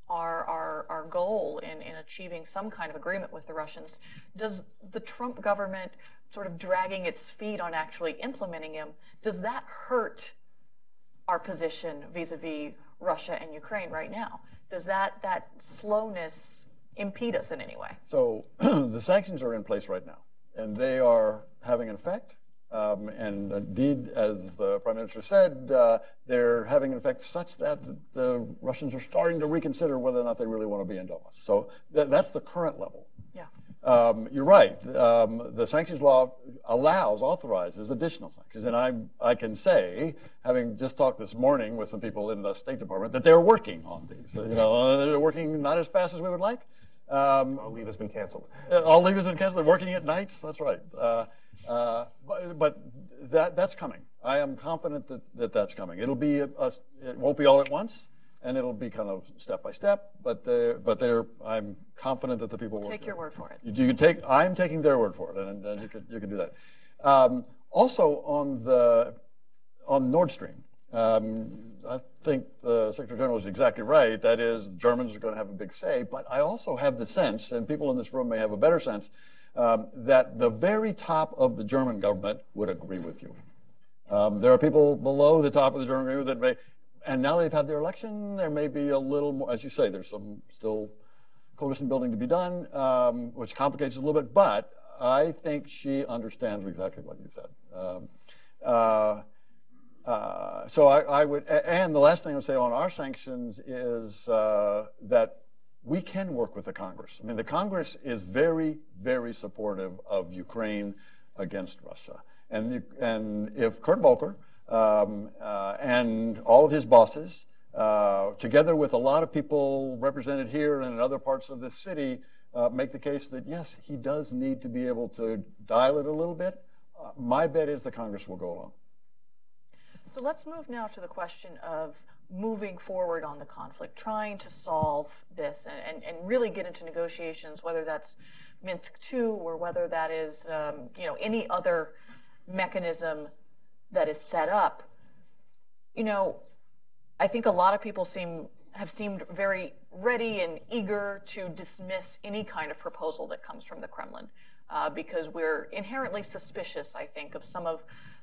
our, our, our goal in, in achieving some kind of agreement with the Russians, does the Trump government sort of dragging its feet on actually implementing them, does that hurt our position vis-a-vis Russia and Ukraine right now? Does that, that slowness impede us in any way? So *clears throat* the sanctions are in place right now, and they are having an effect. Um, and indeed, as the Prime Minister said, uh, they're having an effect such that the Russians are starting to reconsider whether or not they really want to be in Donbass. So th- that's the current level. Yeah. Um, you're right. Um, the sanctions law allows, authorizes additional sanctions. And I, I can say, having just talked this morning with some people in the State Department, that they're working on these. You know, they're working not as fast as we would like. Um, All leave has been canceled. all leave has been canceled. They're working at nights. That's right. Uh, uh, but, but that, that's coming. I am confident that, that that's coming. It'll be, a, a, it won't be all at once and it'll be kind of step by step. But they're, but they're, I'm confident that the people will Take your word for it. You, you can take. I'm taking their word for it, and, and you can you can do that. Um, also on the on Nord Stream, um, I think the Secretary General is exactly right. That is, the Germans are going to have a big say. But I also have the sense, and people in this room may have a better sense, um, that the very top of the German government would agree with you. Um, there are people below the top of the German government that may, and now they've had their election, there may be a little more, as you say, there's some still coalition building to be done, um, which complicates it a little bit, but I think she understands exactly what you said. Um, uh, uh, so I, I, would, and the last thing I would say on our sanctions is uh, that we can work with the Congress. I mean, the Congress is very, very supportive of Ukraine against Russia. And, and if Kurt Volker um, uh, and all of his bosses, uh, together with a lot of people represented here and in other parts of the city, uh, make the case that yes, he does need to be able to dial it a little bit. Uh, my bet is the Congress will go along. So let's move now to the question of moving forward on the conflict, trying to solve this and, and, and really get into negotiations, whether that's Minsk II or whether that is um, you know any other mechanism that is set up. You know, I think a lot of people seem have seemed very ready and eager to dismiss any kind of proposal that comes from the Kremlin uh, because we're inherently suspicious, I think, of some of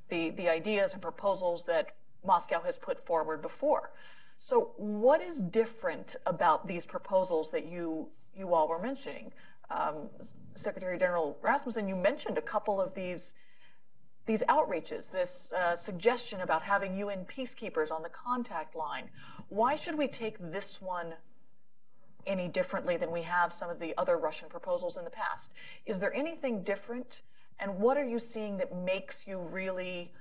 the, the ideas and proposals that Moscow has put forward before. So, what is different about these proposals that you you all were mentioning? Um, Secretary General Rasmussen, you mentioned a couple of these these outreaches, this uh, suggestion about having UN peacekeepers on the contact line. Why should we take this one any differently than we have some of the other Russian proposals in the past? Is there anything different? And what are you seeing that makes you really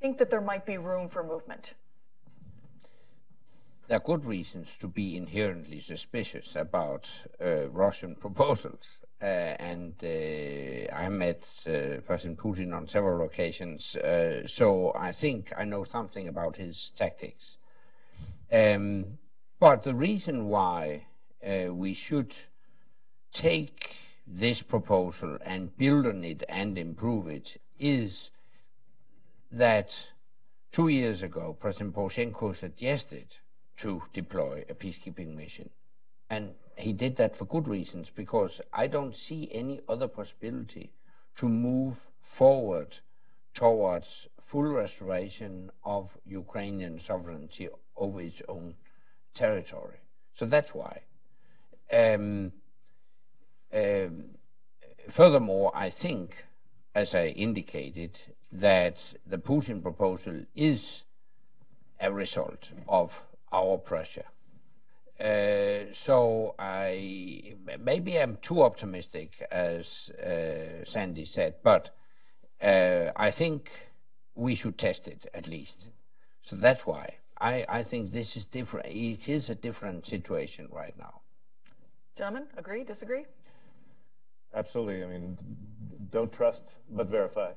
think that there might be room for movement? There are good reasons to be inherently suspicious about uh, Russian *laughs* proposals. Uh, and uh, I met uh, President Putin on several occasions, uh, so I think I know something about his tactics. Um, but the reason why uh, we should take this proposal and build on it and improve it is that two years ago, President Poroshenko suggested to deploy a peacekeeping mission. And he did that for good reasons, because I don't see any other possibility to move forward towards full restoration of Ukrainian sovereignty over its own territory. So that's why. Um, um, furthermore, I think, as I indicated, that the Putin proposal is a result of our pressure. Uh, so I maybe I'm too optimistic, as uh, Sandy said, but uh, I think we should test it at least. So that's why I, I think this is different. It is a different situation right now. Gentlemen, agree, disagree? Absolutely. I mean, don't trust, but verify.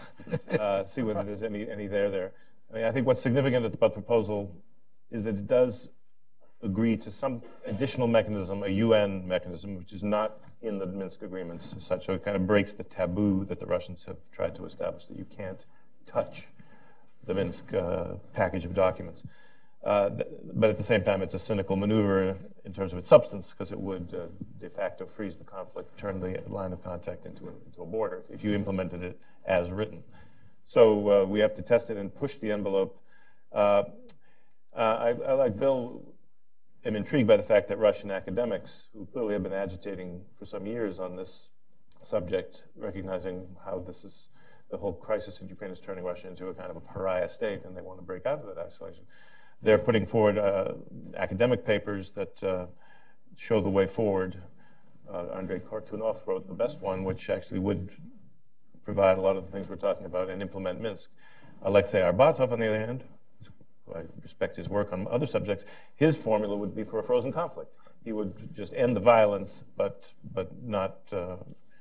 *laughs* uh, see whether there's any, any there there. I mean, I think what's significant about the proposal is that it does agree to some additional mechanism, a UN mechanism, which is not in the Minsk agreements as such. So it kind of breaks the taboo that the Russians have tried to establish that you can't touch the Minsk uh, package of documents. Uh, but at the same time, it's a cynical maneuver in terms of its substance because it would uh, de facto freeze the conflict, turn the line of contact into a, into a border if you implemented it as written. So uh, we have to test it and push the envelope. Uh, uh, I, I, like Bill, am intrigued by the fact that Russian academics, who clearly have been agitating for some years on this subject, recognizing how this is the whole crisis in Ukraine is turning Russia into a kind of a pariah state, and they want to break out of that isolation. They're putting forward uh, academic papers that uh, show the way forward. Uh, Andrei Kortunov wrote the best one, which actually would provide a lot of the things we're talking about and implement Minsk. Alexei Arbatov, on the other hand, I respect his work on other subjects, his formula would be for a frozen conflict. He would just end the violence, but, but not uh,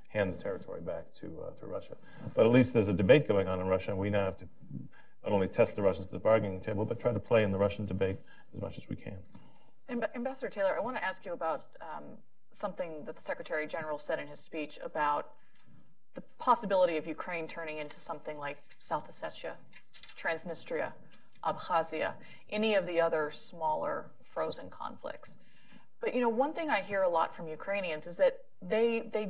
hand the territory back to, uh, to Russia. But at least there's a debate going on in Russia, and we now have to not only test the Russians at the bargaining table, but try to play in the Russian debate as much as we can. Ambassador Taylor, I want to ask you about um, something that the Secretary General said in his speech about the possibility of Ukraine turning into something like South Ossetia, Transnistria, Abkhazia, any of the other smaller frozen conflicts. But you know, one thing I hear a lot from Ukrainians is that they they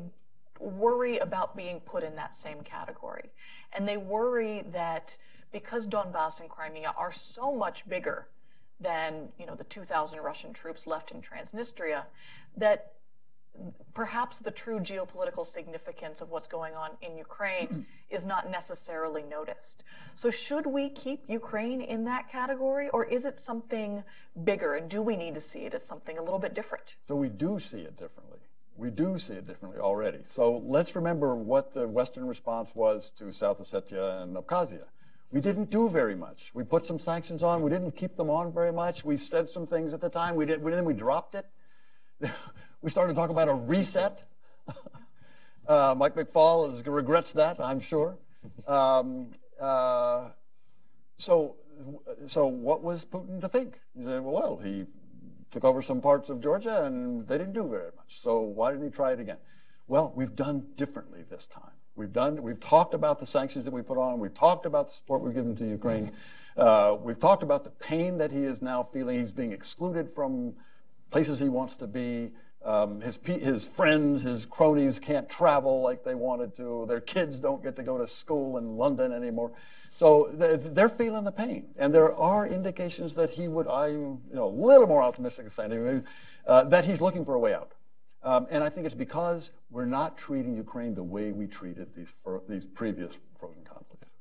worry about being put in that same category. And they worry that because Donbass and Crimea are so much bigger than, you know, the 2,000 Russian troops left in Transnistria, that perhaps the true geopolitical significance of what's going on in Ukraine *clears throat* is not necessarily noticed. So, should we keep Ukraine in that category, or is it something bigger? And do we need to see it as something a little bit different? So, we do see it differently. We do see it differently already. So, let's remember what the Western response was to South Ossetia and Abkhazia. We didn't do very much. We put some sanctions on. We didn't keep them on very much. We said some things at the time. We did. We, then we dropped it. *laughs* we started to talk about a reset. *laughs* uh, Mike McFaul is, regrets that, I'm sure. Um, uh, so, so what was Putin to think? He said, well, he took over some parts of Georgia and they didn't do very much. So why didn't he try it again? Well, we've done differently this time. We've done. We've talked about the sanctions that we put on. We've talked about the support we've given to Ukraine. Uh, we've talked about the pain that he is now feeling. He's being excluded from places he wants to be. Um, his, his friends, his cronies can't travel like they wanted to. Their kids don't get to go to school in London anymore. So they're, they're feeling the pain. And there are indications that he would, I'm you know, a little more optimistic than saying, uh, that he's looking for a way out. Um, and I think it's because we're not treating Ukraine the way we treated these, these previous frozen conflicts.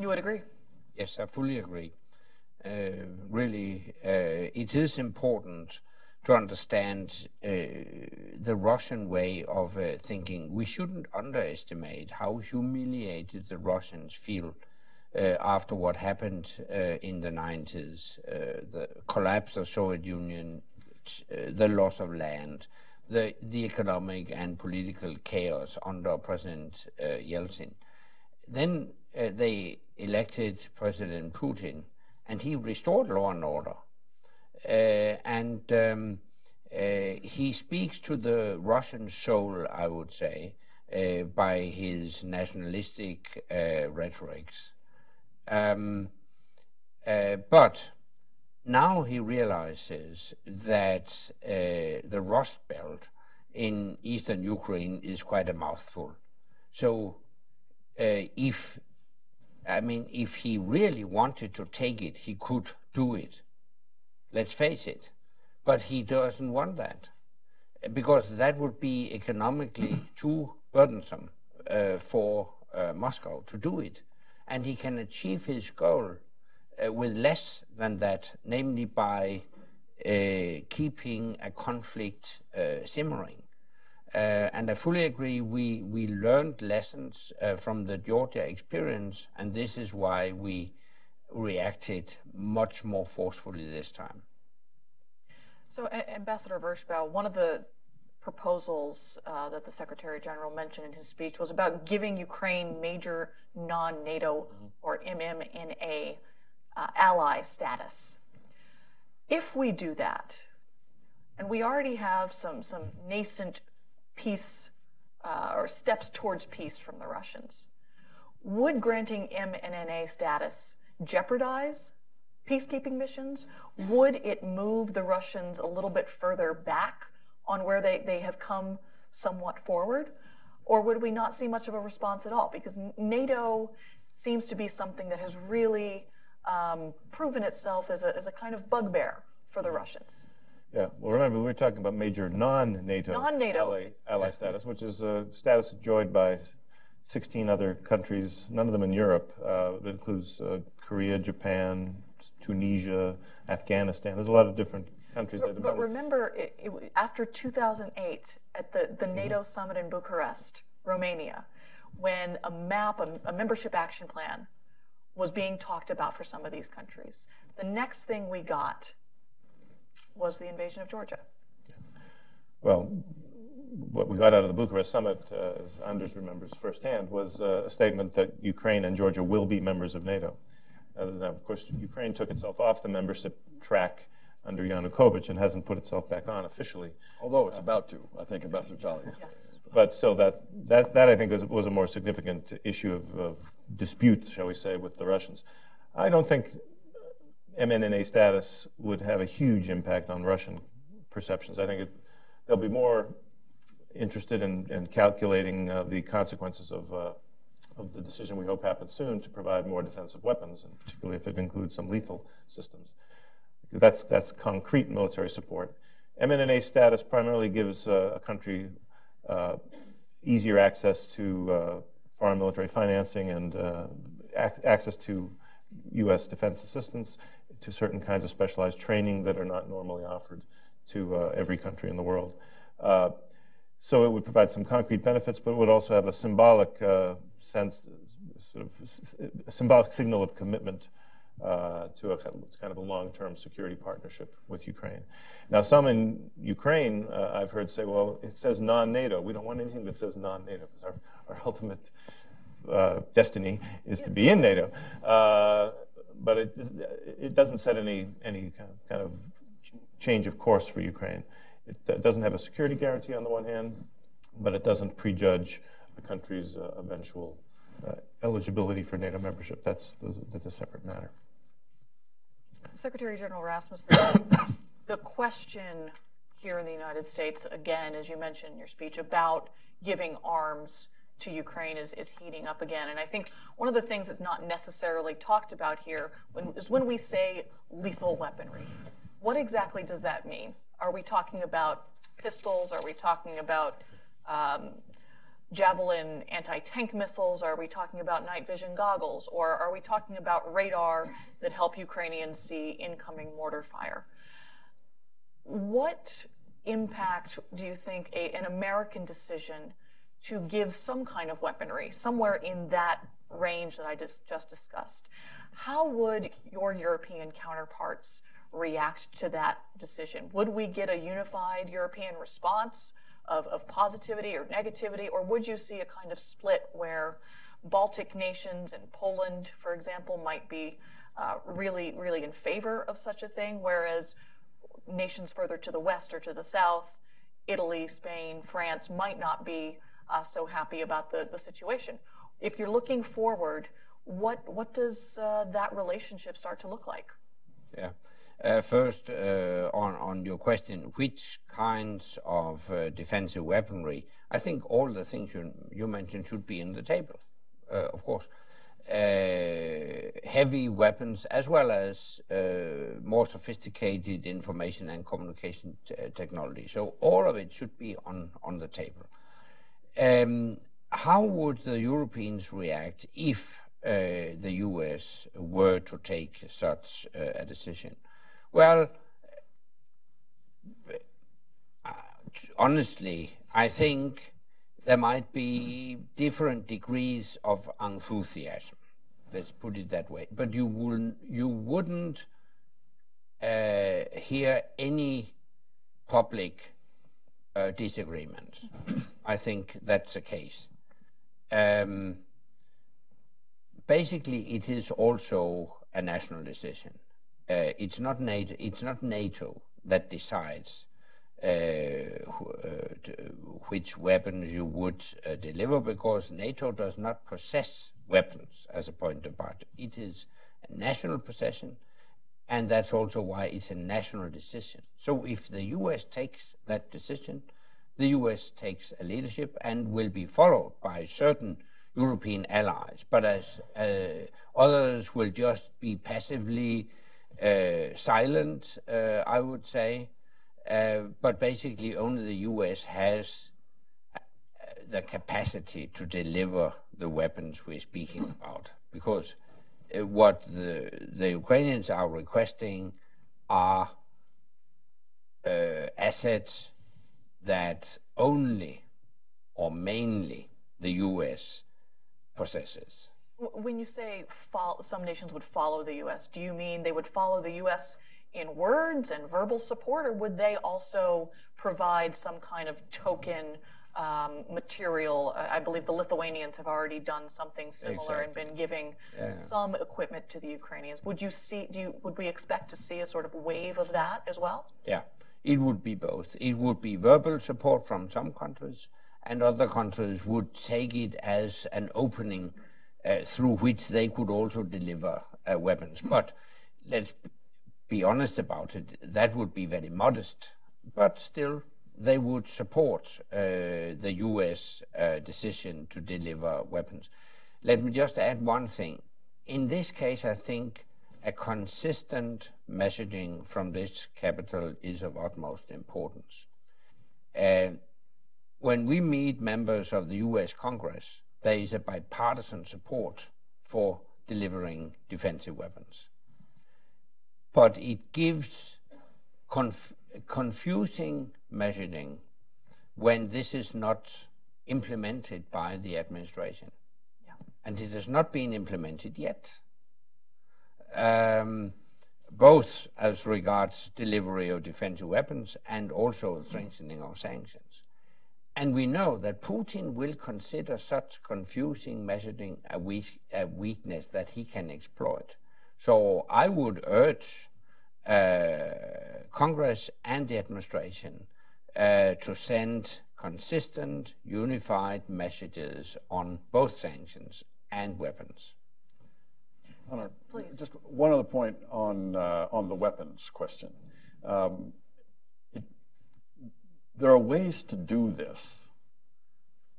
You would agree? Yes, I fully agree. Uh, really, uh, it is important to understand uh, the Russian way of uh, thinking. We shouldn't underestimate how humiliated the Russians feel uh, after what happened uh, in the 90s, uh, the collapse of the Soviet Union, uh, the loss of land, the, the economic and political chaos under President Yeltsin. Then they elected President Putin, and he restored law and order. Uh, and um, uh, he speaks to the Russian soul, I would say, uh, by his nationalistic rhetorics. Um, but now he realizes that the Rust Belt in eastern Ukraine is quite a mouthful. So if I mean, if he really wanted to take it, he could do it. Let's face it. But he doesn't want that because that would be economically *clears throat* too burdensome uh, for uh, Moscow to do it. And he can achieve his goal uh, with less than that, namely by uh, keeping a conflict uh, simmering. Uh, and I fully agree, we, we learned lessons from the Georgia experience, and this is why we reacted much more forcefully this time. So, Ambassador Vershbow, one of the proposals uh, that the Secretary General mentioned in his speech was about giving Ukraine major non NATO mm-hmm. or MNNA uh, ally status. If we do that, and we already have some, some nascent peace uh, or steps towards peace from the Russians, would granting MNNA status jeopardize peacekeeping missions? Would it move the Russians a little bit further back on where they, they have come somewhat forward? Or would we not see much of a response at all? Because NATO seems to be something that has really um, proven itself as a, as a kind of bugbear for the Russians. Yeah, well, remember, we were talking about major non-NATO, Non-NATO. ally, ally status, which is a status enjoyed by 16 other countries, none of them in Europe. Uh, it includes uh, Korea, Japan, Tunisia, Afghanistan. There's a lot of different countries that have But remember, it, it, after 2008, at the, the NATO summit in Bucharest, Romania, when a map, a, a membership action plan, was being talked about for some of these countries, the next thing we got was the invasion of Georgia. Well, what we got out of the Bucharest summit, uh, as Anders remembers firsthand, was uh, a statement that Ukraine and Georgia will be members of NATO. Uh, now, of course, Ukraine took itself off the membership track under Yanukovych and hasn't put itself back on officially. Although it's about to, I think, Ambassador Chaly. Yes. But still, that, that, that I think was, was a more significant issue of, of dispute, shall we say, with the Russians. I don't think MNNA status would have a huge impact on Russian perceptions. I think it, they'll be more interested in, in calculating uh, the consequences of, uh, of the decision we hope happens soon to provide more defensive weapons, and particularly if it includes some lethal systems. Because that's, that's concrete military support. MNNA status primarily gives uh, a country uh, easier access to uh, foreign military financing and uh, ac- access to U.S. defense assistance, to certain kinds of specialized training that are not normally offered to uh, every country in the world. Uh, so it would provide some concrete benefits, but it would also have a symbolic uh, sense, sort of symbolic signal of commitment uh, to a kind of a long-term security partnership with Ukraine. Now, some in Ukraine, uh, I've heard say, well, it says non-NATO. We don't want anything that says non-NATO because our, our *laughs* ultimate uh, destiny is to be in NATO. Uh, but it, it doesn't set any, any kind of, change of course for Ukraine. It uh, doesn't have a security guarantee on the one hand, but it doesn't prejudge a country's uh, eventual uh, eligibility for NATO membership. That's, that's a separate matter. Secretary General Rasmussen, *coughs* the question here in the United States, again, as you mentioned in your speech, about giving arms to Ukraine is, is heating up again. And I think one of the things that's not necessarily talked about here when, is when we say lethal weaponry. What exactly does that mean? Are we talking about pistols? Are we talking about um, Javelin anti tank missiles? Are we talking about night vision goggles? Or are we talking about radar that help Ukrainians see incoming mortar fire? What impact do you think a, an American decision to give some kind of weaponry, somewhere in that range that I just, just discussed, how would your European counterparts react to that decision? Would we get a unified European response of, of positivity or negativity, or would you see a kind of split where Baltic nations and Poland, for example, might be uh, really, really in favor of such a thing, whereas nations further to the west or to the south, Italy, Spain, France, might not be uh, so happy about the, the situation. If you're looking forward, what, what does uh, that relationship start to look like? Yeah. Uh, first, uh, on, on your question, which kinds of uh, defensive weaponry? I think all the things you, you mentioned should be in the table, uh, of course. Uh, heavy weapons, as well as uh, more sophisticated information and communication t- technology. So, all of it should be on, on the table. Um, how would the Europeans react if uh, the US were to take such uh, a decision? Well, uh, honestly, I think there might be different degrees of enthusiasm. Let's put it that way. But you wouldn't, you wouldn't uh, hear any public uh. *clears throat* I think that's the case. Um, basically, it is also a national decision. Uh, it's not NATO. It's not NATO that decides which weapons you would deliver because NATO does not possess weapons as a point of part. It is a national possession, and that's also why it's a national decision. So if the US takes that decision, the US takes a leadership and will be followed by certain European allies. But as uh, others will just be passively uh, silent, uh, I would say. Uh, but basically, only the US has uh, the capacity to deliver the weapons we're speaking about. Because what the, the Ukrainians are requesting are uh, assets that only or mainly the US possesses. When you say some nations would follow the US, do you mean they would follow the US in words and verbal support, or would they also provide some kind of token um, material? I believe the Lithuanians have already done something similar exactly. and been giving yeah. some equipment to the Ukrainians. Would you see? Do you, would we expect to see a sort of wave of that as well? Yeah, it would be both. It would be verbal support from some countries, and other countries would take it as an opening uh, through which they could also deliver uh, weapons. But let's be honest about it, that would be very modest. But still, they would support uh, the US uh, decision to deliver weapons. Let me just add one thing. In this case, I think a consistent messaging from this capital is of utmost importance. Uh, when we meet members of the US Congress, there is a bipartisan support for delivering defensive weapons. But it gives confusing measuring when this is not implemented by the administration. Yeah. And it has not been implemented yet um, both as regards delivery of defensive weapons and also strengthening of sanctions. And we know that Putin will consider such confusing measuring a, weak, a weakness that he can exploit. So I would urge Congress and the administration uh, to send consistent, unified messages on both sanctions and weapons. Hunter, Please. just one other point on uh, on the weapons question. Um, it, there are ways to do this.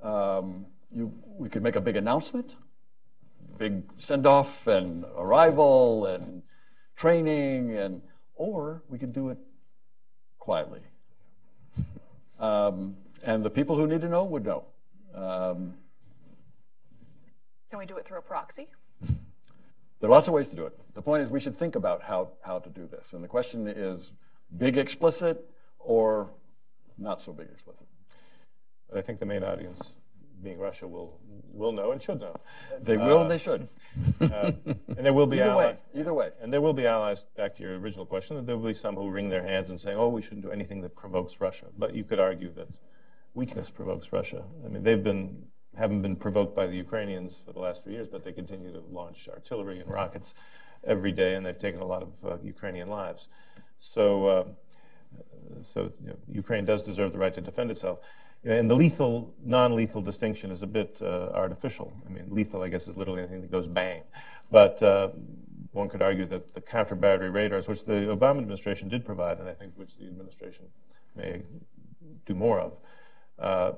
Um, you, we could make a big announcement, big send off and arrival and training, and or we could do it quietly. Um, and the people who need to know would know. Um, Can we do it through a proxy? There are lots of ways to do it. The point is we should think about how, how to do this. And the question is big explicit or not so big explicit. But I think the main audience, being Russia, will will know and should know. They will uh, and they should. Uh, and there will be either allies. Way, either way. And there will be allies, back to your original question, there will be some who wring their hands and say, oh, we shouldn't do anything that provokes Russia. But you could argue that weakness provokes Russia. I mean, they've been haven't been provoked by the Ukrainians for the last three years, but they continue to launch artillery and rockets every day, and they've taken a lot of uh, Ukrainian lives. So, uh, so you know, Ukraine does deserve the right to defend itself. And the lethal, non-lethal distinction is a bit uh, artificial. I mean, lethal, I guess, is literally anything that goes bang. But uh, one could argue that the counter-battery radars, which the Obama administration did provide, and I think which the administration may do more of, uh,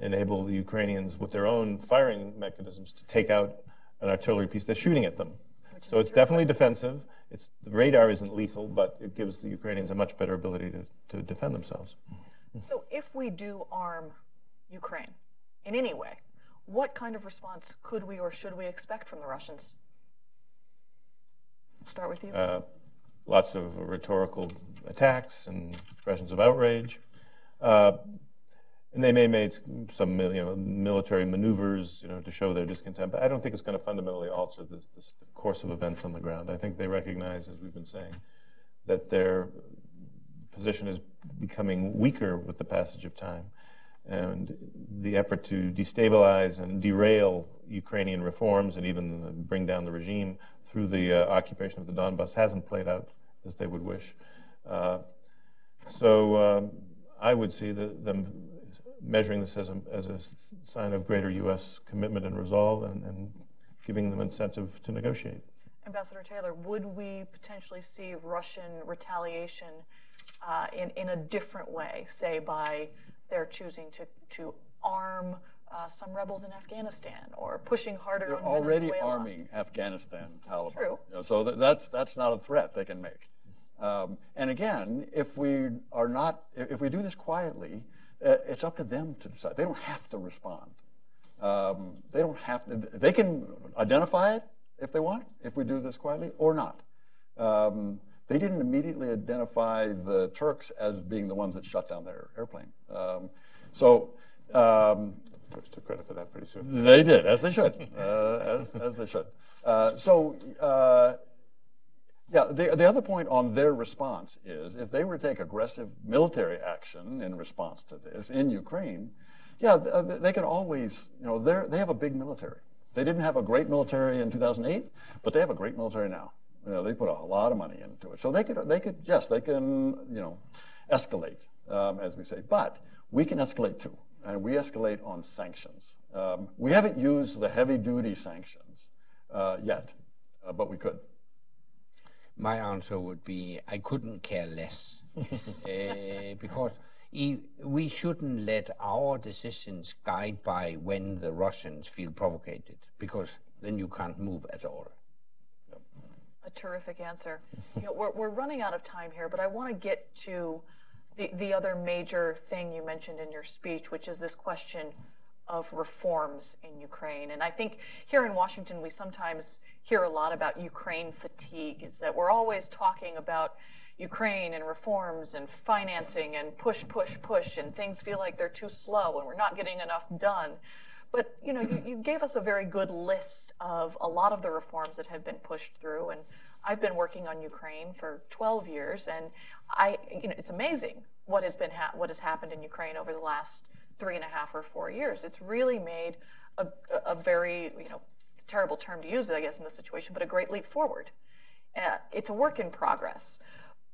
enable the Ukrainians with their own firing mechanisms to take out an artillery piece that's shooting at them. So it's definitely defensive. It's, the radar isn't lethal, but it gives the Ukrainians a much better ability to, to defend themselves. So if we do arm Ukraine in any way, what kind of response could we or should we expect from the Russians? start with you. Uh, lots of rhetorical attacks and expressions of outrage. Uh, and they may make some you know, military maneuvers you know, to show their discontent, but I don't think it's going to fundamentally alter this, this course of events on the ground. I think they recognize, as we've been saying, that their position is becoming weaker with the passage of time. And the effort to destabilize and derail Ukrainian reforms and even bring down the regime through the uh, occupation of the Donbass hasn't played out as they would wish. Uh, so um, I would see the, them measuring this as a, as a sign of greater U.S. commitment and resolve and, and giving them incentive to negotiate. Ambassador Taylor, would we potentially see Russian retaliation uh, in, in a different way, say by their choosing to, to arm uh, some rebels in Afghanistan or pushing harder They're already Venezuela? arming Afghanistan Taliban. true. You know, so that, that's that's not a threat they can make. Um, and again, if we are not, if we do this quietly, uh, it's up to them to decide. They don't have to respond. Um, they don't have to. They can identify it if they want, if we do this quietly, or not. Um, they didn't immediately identify the Turks as being the ones that shut down their airplane. Um, so um, Turks took credit for that pretty soon. they did, as they should, uh, as, as they should. Uh, so, uh, yeah, the, the other point on their response is if they were to take aggressive military action in response to this in Ukraine, yeah, th- uh, they can always, you know, they they have a big military. They didn't have a great military in 2008, but they have a great military now. You know, they put a lot of money into it. So they could, they could, yes, they can, you know, escalate, um, as we say. But we can escalate too, and we escalate on sanctions. Um, we haven't used the heavy-duty sanctions uh, yet, uh, but we could. My answer would be I couldn't care less uh, *laughs* because we shouldn't let our decisions guide by when the Russians feel provocated because then you can't move at all. A terrific answer. You know, we're, we're running out of time here, but I want to get to the, the other major thing you mentioned in your speech, which is this question of reforms in Ukraine. And I think here in Washington, we sometimes hear a lot about Ukraine fatigue, is that we're always talking about Ukraine and reforms and financing and push, push, push, and things feel like they're too slow and we're not getting enough done. But you know, you, you gave us a very good list of a lot of the reforms that have been pushed through, and I've been working on Ukraine for 12 years, and I, you know, it's amazing what has been ha- what has happened in Ukraine over the last three and a half or four years. It's really made a, a very, you know, terrible term to use, I guess, in this situation, but a great leap forward. Uh, it's a work in progress,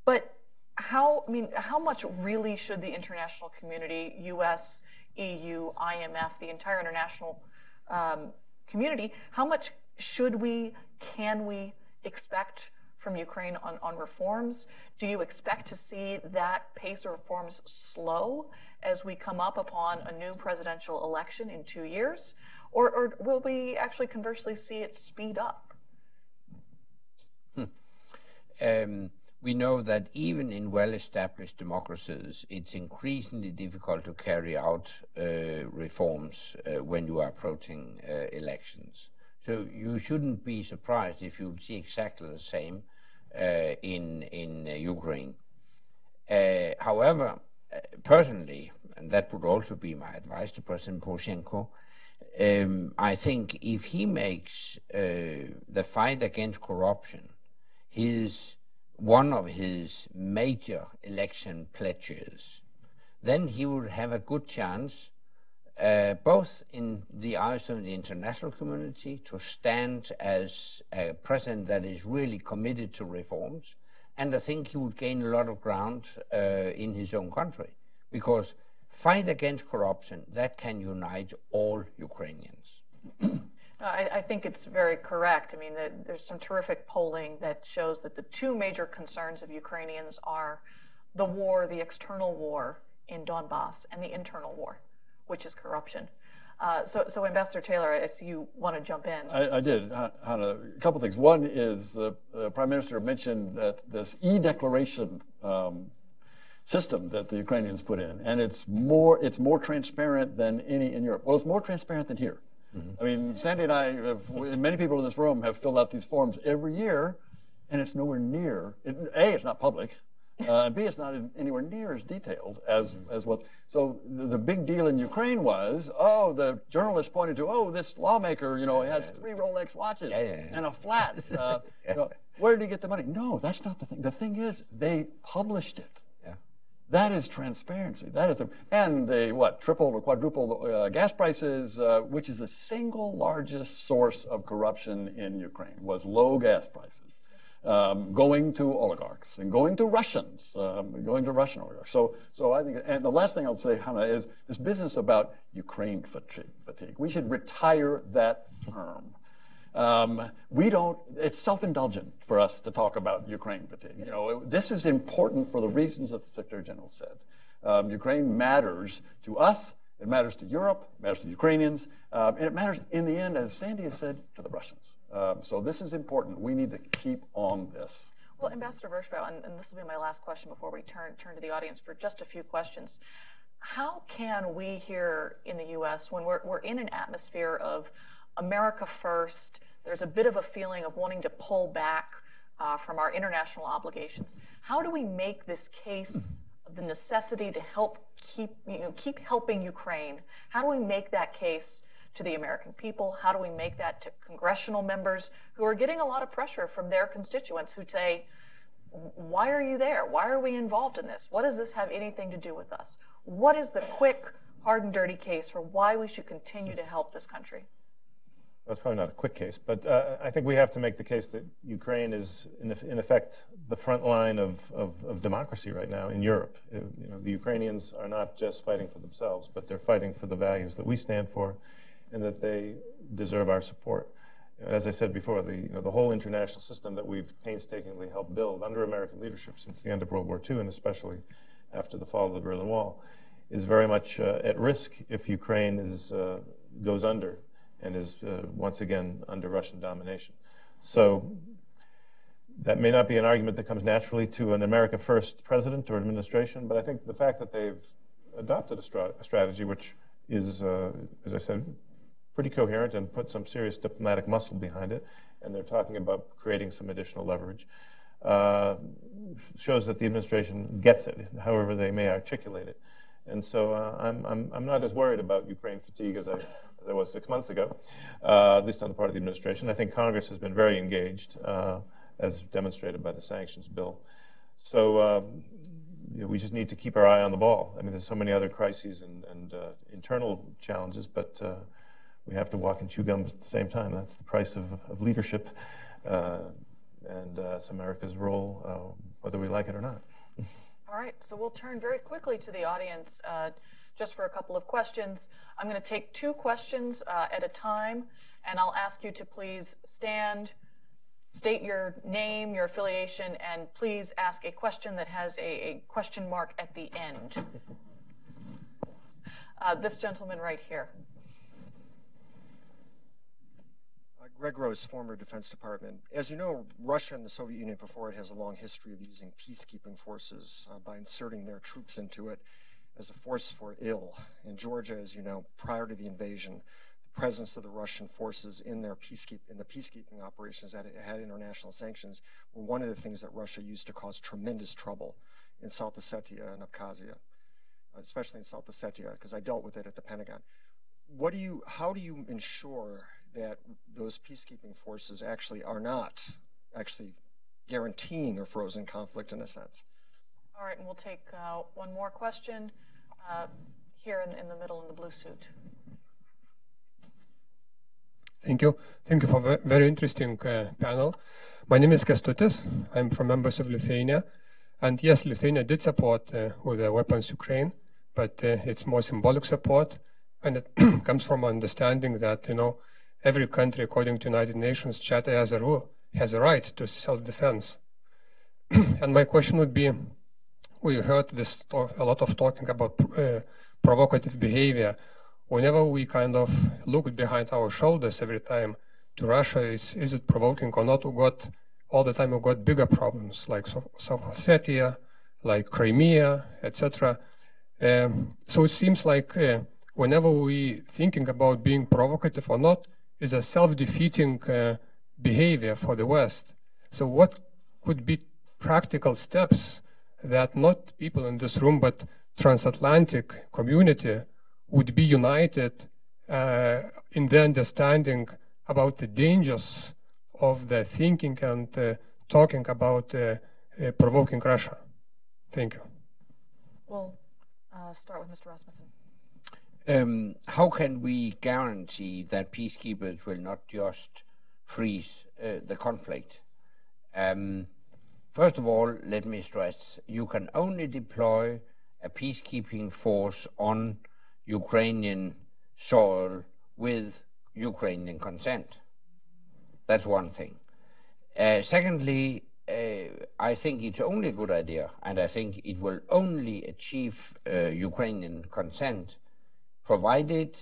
but how? I mean, how much really should the international community, U.S., EU, IMF, the entire international um, community, how much should we, can we expect from Ukraine on, on reforms? Do you expect to see that pace of reforms slow as we come up upon a new presidential election in two years? Or, or will we actually conversely see it speed up? Um, we know that even in well-established democracies, it's increasingly difficult to carry out uh, reforms uh, when you are approaching uh, elections. So you shouldn't be surprised if you see exactly the same uh, in in uh, Ukraine. Uh, however, personally, and that would also be my advice to President Poroshenko, um, I think if he makes the fight against corruption his one of his major election pledges, then he would have a good chance, uh, both in the eyes of the international community, to stand as a president that is really committed to reforms, and I think he would gain a lot of ground uh, in his own country, because fight against corruption that can unite all Ukrainians. *clears throat* I, I, think it's very correct. I mean, the, there's some terrific polling that shows that the two major concerns of Ukrainians are the war, the external war in Donbass, and the internal war, which is corruption. Uh, so, so, Ambassador Taylor, I see you want to jump in. I, I did, Hannah. A couple things. One is the Prime Minister mentioned that this e-declaration um, system that the Ukrainians put in, and it's more it's more transparent than any in Europe. Well, it's more transparent than here. Mm-hmm. I mean, Sandy and I, have, many people in this room have filled out these forms every year, and it's nowhere near. It, a, it's not public, uh, and B, it's not anywhere near as detailed as as what. So the, the, big deal in Ukraine was, oh, the journalist pointed to, oh, this lawmaker, you know, has three Rolex watches yeah, yeah, yeah. and a flat. Uh, *laughs* you know, where did he get the money? No, that's not the thing. The thing is, they published it. That is transparency. That is, a, and the what tripled or quadrupled uh, gas prices, uh, which is the single largest source of corruption in Ukraine, was low gas prices. um, going to oligarchs and going to Russians, um, going to Russian oligarchs. So, so I think, and the last thing I'll say, Hannah, is this business about Ukraine fatigue. We should retire that term. Um, we don't, it's self-indulgent for us to talk about Ukraine fatigue. You know, this is important for the reasons that the Secretary General said. Um, Ukraine matters to us, it matters to Europe, it matters to the Ukrainians, um, and it matters in the end, as Sandy has said, to the Russians. Um, so this is important. We need to keep on this. Well, Ambassador Vershbow, and, and, this will be my last question before we turn, turn to the audience for just a few questions. How can we here in the U.S., when we're, we're in an atmosphere of America first. There's a bit of a feeling of wanting to pull back uh, from our international obligations. How do we make this case of the necessity to help keep, you know, keep helping Ukraine? How do we make that case to the American people? How do we make that to congressional members who are getting a lot of pressure from their constituents who say, why are you there? Why are we involved in this? What does this have anything to do with us? What is the quick, hard and dirty case for why we should continue to help this country? That's probably not a quick case, but uh, I think we have to make the case that Ukraine is, in, in effect, the front line of, of, of, democracy right now in Europe. Uh, you know, the Ukrainians are not just fighting for themselves, but they're fighting for the values that we stand for and that they deserve our support. As I said before, the, you know, the whole international system that we've painstakingly helped build under American leadership since the end of World War II, and especially after the fall of the Berlin Wall, is very much uh, at risk if Ukraine is, uh, goes under and is uh, once again under Russian domination. So that may not be an argument that comes naturally to an America First president or administration, but I think the fact that they've adopted a, stra- a strategy which is, uh, as I said, pretty coherent and put some serious diplomatic muscle behind it, and they're talking about creating some additional leverage, uh, shows that the administration gets it, however they may articulate it. And so uh, I'm, I'm, I'm not as worried about Ukraine fatigue as I there was six months ago, uh, at least on the part of the administration. I think Congress has been very engaged, uh, as demonstrated by the sanctions bill. So um, you know, we just need to keep our eye on the ball. I mean, there's so many other crises and, and uh, internal challenges, but uh, we have to walk and chew gum at the same time. That's the price of, of leadership, uh, and it's America's role, whether we like it or not. *laughs* All right, so we'll turn very quickly to the audience just for a couple of questions. I'm going to take two questions uh, at a time, and I'll ask you to please stand, state your name, your affiliation, and please ask a question that has a, a question mark at the end. Uh, this gentleman right here. Uh, Greg Rose, former Defense Department. As you know, Russia and the Soviet Union before it has a long history of using peacekeeping forces uh, by inserting their troops into it as a force for ill. In Georgia, as you know, prior to the invasion, the presence of the Russian forces in their peacekeep in the peacekeeping operations that had international sanctions were one of the things that Russia used to cause tremendous trouble in South Ossetia and Abkhazia, especially in South Ossetia, because I dealt with it at the Pentagon. What do you? How do you ensure that those peacekeeping forces actually are not actually guaranteeing a frozen conflict in a sense? All right, and we'll take uh, one more question uh, here in, in the middle in the blue suit. Thank you. Thank you for a very interesting uh, panel. My name is Kestutis. I'm from members of Lithuania. And yes, Lithuania did support uh, with the weapons Ukraine, but uh, it's more symbolic support. And it *clears throat* comes from understanding that, you know, every country, according to United Nations Charter, has a rule, has a right to self-defense. *clears throat* and my question would be, we heard this talk, a lot of talking about uh, provocative behavior. Whenever we kind of look behind our shoulders every time to Russia, is, is it provoking or not? We got all the time we got bigger problems like South Ossetia, like Crimea, etc. Um, so it seems like uh, whenever we thinking about being provocative or not, is a self-defeating uh, behavior for the West. So what could be practical steps that not people in this room, but transatlantic community would be united uh, in the understanding about the dangers of the thinking and uh, talking about uh, uh provoking Russia. Thank you. We'll uh, start with Mr. Rasmussen. Um, how can we guarantee that peacekeepers will not just freeze uh, the conflict Um, first of all, let me stress you can only deploy a peacekeeping force on Ukrainian soil with Ukrainian consent. That's one thing. Uh, secondly, uh, I think it's only a good idea, and I think it will only achieve uh, Ukrainian consent provided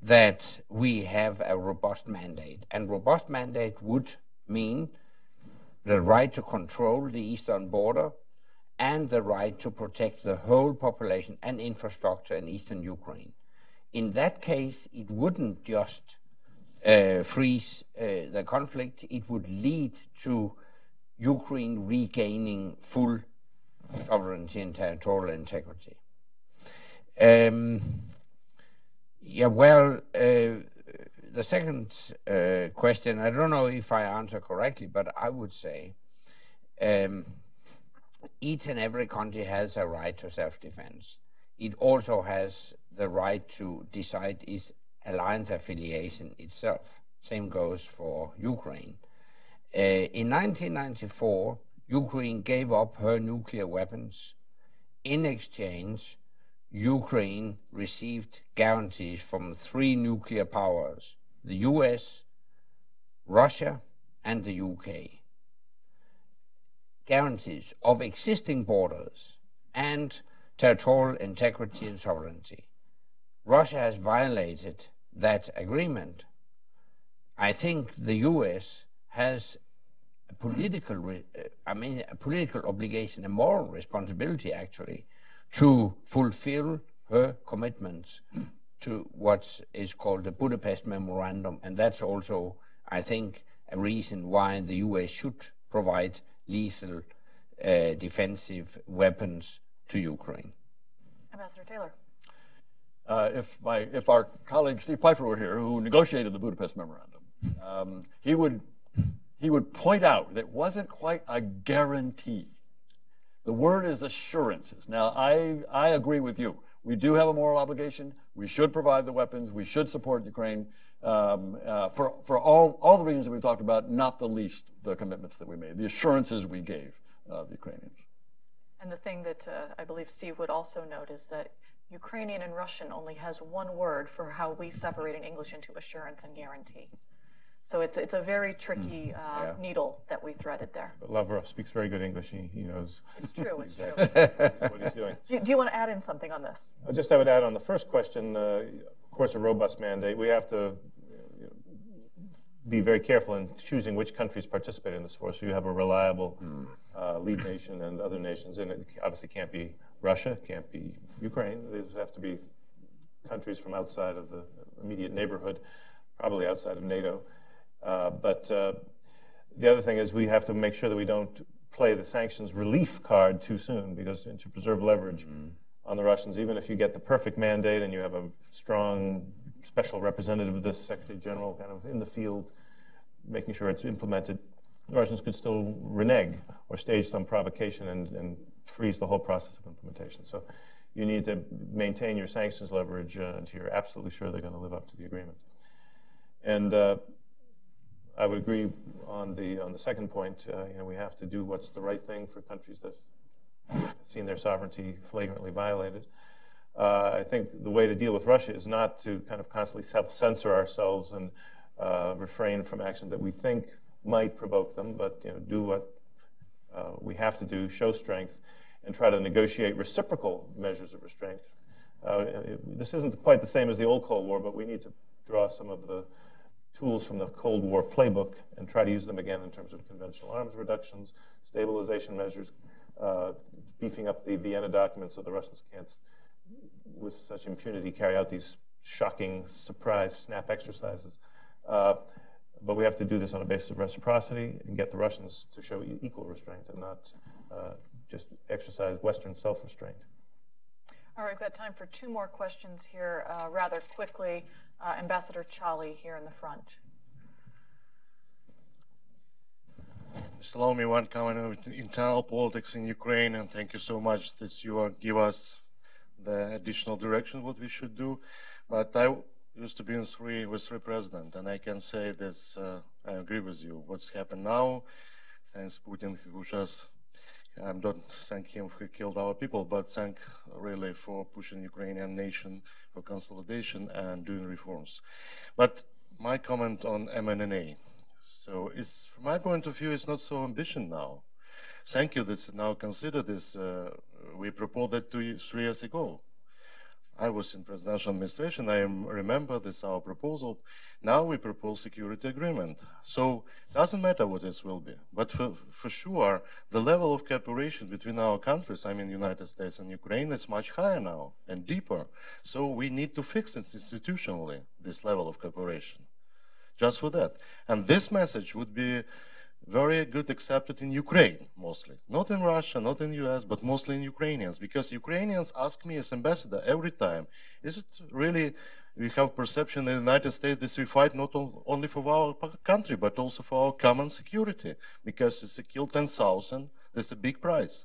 that we have a robust mandate. And robust mandate would mean the right to control the eastern border and the right to protect the whole population and infrastructure in eastern Ukraine. In that case, it wouldn't just uh, freeze uh, the conflict, it would lead to Ukraine regaining full sovereignty and territorial integrity. Um, yeah, well, uh, the second uh, question, I don't know if I answer correctly, but I would say um, each and every country has a right to self-defense. It also has the right to decide its alliance affiliation itself. Same goes for Ukraine. Uh, in 1994, Ukraine gave up her nuclear weapons. In exchange, Ukraine received guarantees from three nuclear powers the US, Russia, and the UK. Guarantees of existing borders and territorial integrity and sovereignty. Russia has violated that agreement. I think the US has a political, uh, I mean, a political obligation, a moral responsibility actually, to fulfill her commitments to what is called the Budapest Memorandum. And that's also, I think, a reason why the US should provide lethal uh, defensive weapons to Ukraine. Ambassador Taylor. Uh, if, my, if our colleague Steve Pifer were here, who negotiated the Budapest Memorandum, um, he, would, he would point out that it wasn't quite a guarantee. The word is assurances. Now, I, I agree with you. We do have a moral obligation. We should provide the weapons. We should support Ukraine um, uh, for, for all, all the reasons that we've talked about, not the least the commitments that we made, the assurances we gave uh, the Ukrainians. And the thing that uh, I believe Steve would also note is that Ukrainian and Russian only has one word for how we separate in English into assurance and guarantee. So it's it's a very tricky uh, yeah. needle that we threaded there. But Lavrov speaks very good English. He, he knows. It's true. It's *laughs* true. what he's doing. Do, do, you want to add in something on this? Just I would add on the first question. Uh, of course, a robust mandate. We have to be very careful in choosing which countries participate in this force. So you have a reliable mm. uh, lead nation and other nations, and it obviously can't be Russia, it can't be Ukraine. These have to be countries from outside of the immediate neighborhood, probably outside of NATO. Uh, but uh, the other thing is we have to make sure that we don't play the sanctions relief card too soon because to preserve leverage mm-hmm. on the Russians, even if you get the perfect mandate and you have a strong special representative of the Secretary General kind of in the field making sure it's implemented, the Russians could still renege or stage some provocation and, and freeze the whole process of implementation. So you need to maintain your sanctions leverage uh, until you're absolutely sure they're going to live up to the agreement. And uh, I would agree on the on the second point. Uh, you know, we have to do what's the right thing for countries that have seen their sovereignty flagrantly violated. Uh, I think the way to deal with Russia is not to kind of constantly self-censor ourselves and uh, refrain from action that we think might provoke them, but you know, do what uh, we have to do, show strength, and try to negotiate reciprocal measures of restraint. Uh, this isn't quite the same as the old Cold War, but we need to draw some of the tools from the Cold War playbook and try to use them again in terms of conventional arms reductions, stabilization measures, uh, beefing up the Vienna document so the Russians can't, with such impunity, carry out these shocking surprise snap exercises. Uh, but we have to do this on a basis of reciprocity and get the Russians to show equal restraint and not uh, just exercise Western self restraint. All right, we've got time for two more questions here uh, rather quickly. Uh, Ambassador Chaly here in the front. Just allow me one comment on internal politics in Ukraine, and thank you so much that you give us the additional direction what we should do. But I used to be in three with three president, and I can say this. Uh, I agree with you. What's happened now? thanks Putin who just I don't thank him for killed our people, but thank really for pushing Ukrainian nation for consolidation and doing reforms. But my comment on MNNA. So it's, from my point of view, it's not so ambition now. Thank you that now consider this. Uh, we proposed that two, three years ago. I was in presidential administration. I remember this our proposal. Now we propose security agreement. So it doesn't matter what this will be, but for, for sure the level of cooperation between our countries, I mean United States and Ukraine, is much higher now and deeper. So we need to fix it institutionally this level of cooperation, just for that. And this message would be very good accepted in Ukraine mostly. Not in Russia, not in US, but mostly in Ukrainians. Because Ukrainians ask me as ambassador every time, is it really we have perception in the United States that we fight not only for our country, but also for our common security. Because it's a kill 10,000, that's a big price.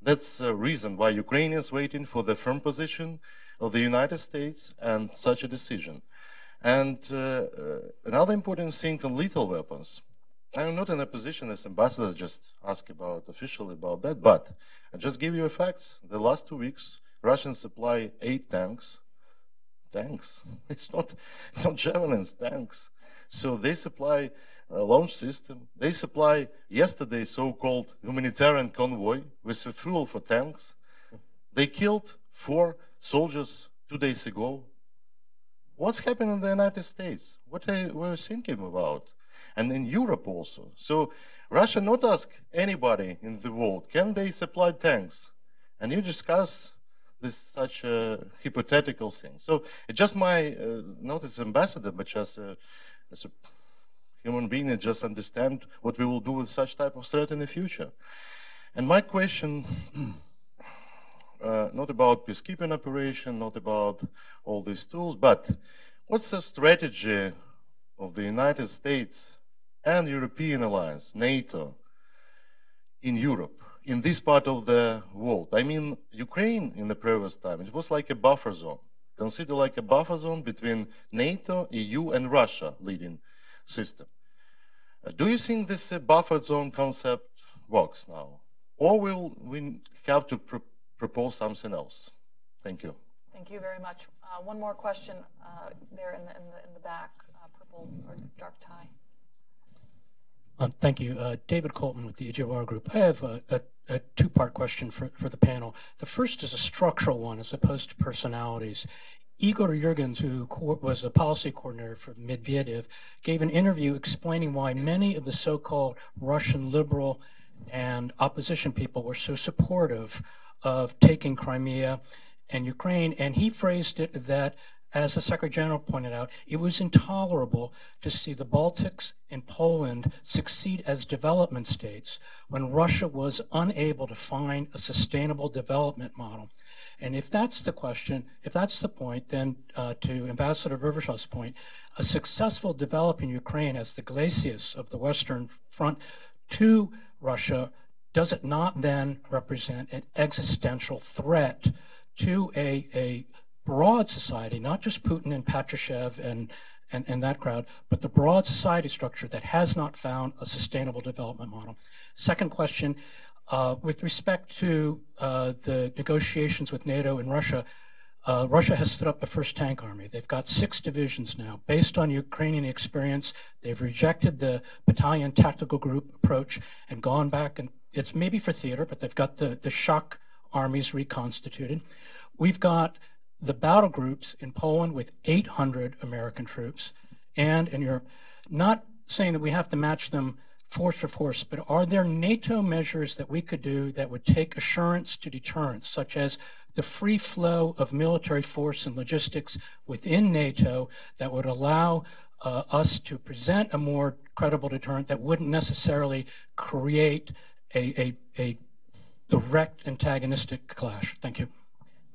That's the reason why Ukrainians waiting for the firm position of the United States and such a decision. And uh, another important thing on lethal weapons. I'm not in a position as ambassador just ask about officially about that, but I just give you facts. The last two weeks, Russians supply eight tanks. Tanks. *laughs* It's not not javelins, tanks. So they supply a launch system. They supply yesterday so-called humanitarian convoy with fuel for tanks. They killed four soldiers two days ago. What's happening in the United States? What are we thinking about? And in Europe also. So Russia not ask anybody in the world, can they supply tanks? And you discuss this such a hypothetical thing. So just my, uh, not as ambassador, but just uh, as a human being and just understand what we will do with such type of threat in the future. And my question, *clears throat* uh, not about peacekeeping operation, not about all these tools, but what's the strategy of the United States and European alliance, NATO, in Europe, in this part of the world. I mean, Ukraine in the previous time, it was like a buffer zone. considered like a buffer zone between NATO, EU, and Russia leading system. Uh, do you think this uh, buffer zone concept works now? Or will we have to pr propose something else? Thank you. Thank you very much. Uh, one more question uh, there in the, in the, in the back, uh, purple or dark tie. Um, thank you. Uh, David Colton with the EJOR Group. I have a, a, a two-part question for, for the panel. The first is a structural one as opposed to personalities. Igor Yurgens, who was a policy coordinator for Medvedev, gave an interview explaining why many of the so-called Russian liberal and opposition people were so supportive of taking Crimea and Ukraine. And he phrased it that as the Secretary General pointed out, it was intolerable to see the Baltics and Poland succeed as development states when Russia was unable to find a sustainable development model. And if that's the question, if that's the point, then uh, to Ambassador Vershbow's point, a successful developing Ukraine as the glacis of the Western Front to Russia, does it not then represent an existential threat to a, a broad society, not just Putin and Patrushev and, and, and that crowd, but the broad society structure that has not found a sustainable development model. Second question, uh, with respect to uh, the negotiations with NATO and Russia, uh, Russia has stood up the first tank army. They've got six divisions now. Based on Ukrainian experience, they've rejected the battalion tactical group approach and gone back and it's maybe for theater, but they've got the, the shock armies reconstituted. We've got the battle groups in Poland with 800 American troops and in Europe, not saying that we have to match them force for force, but are there NATO measures that we could do that would take assurance to deterrence, such as the free flow of military force and logistics within NATO that would allow uh, us to present a more credible deterrent that wouldn't necessarily create a, a, a direct antagonistic clash? Thank you.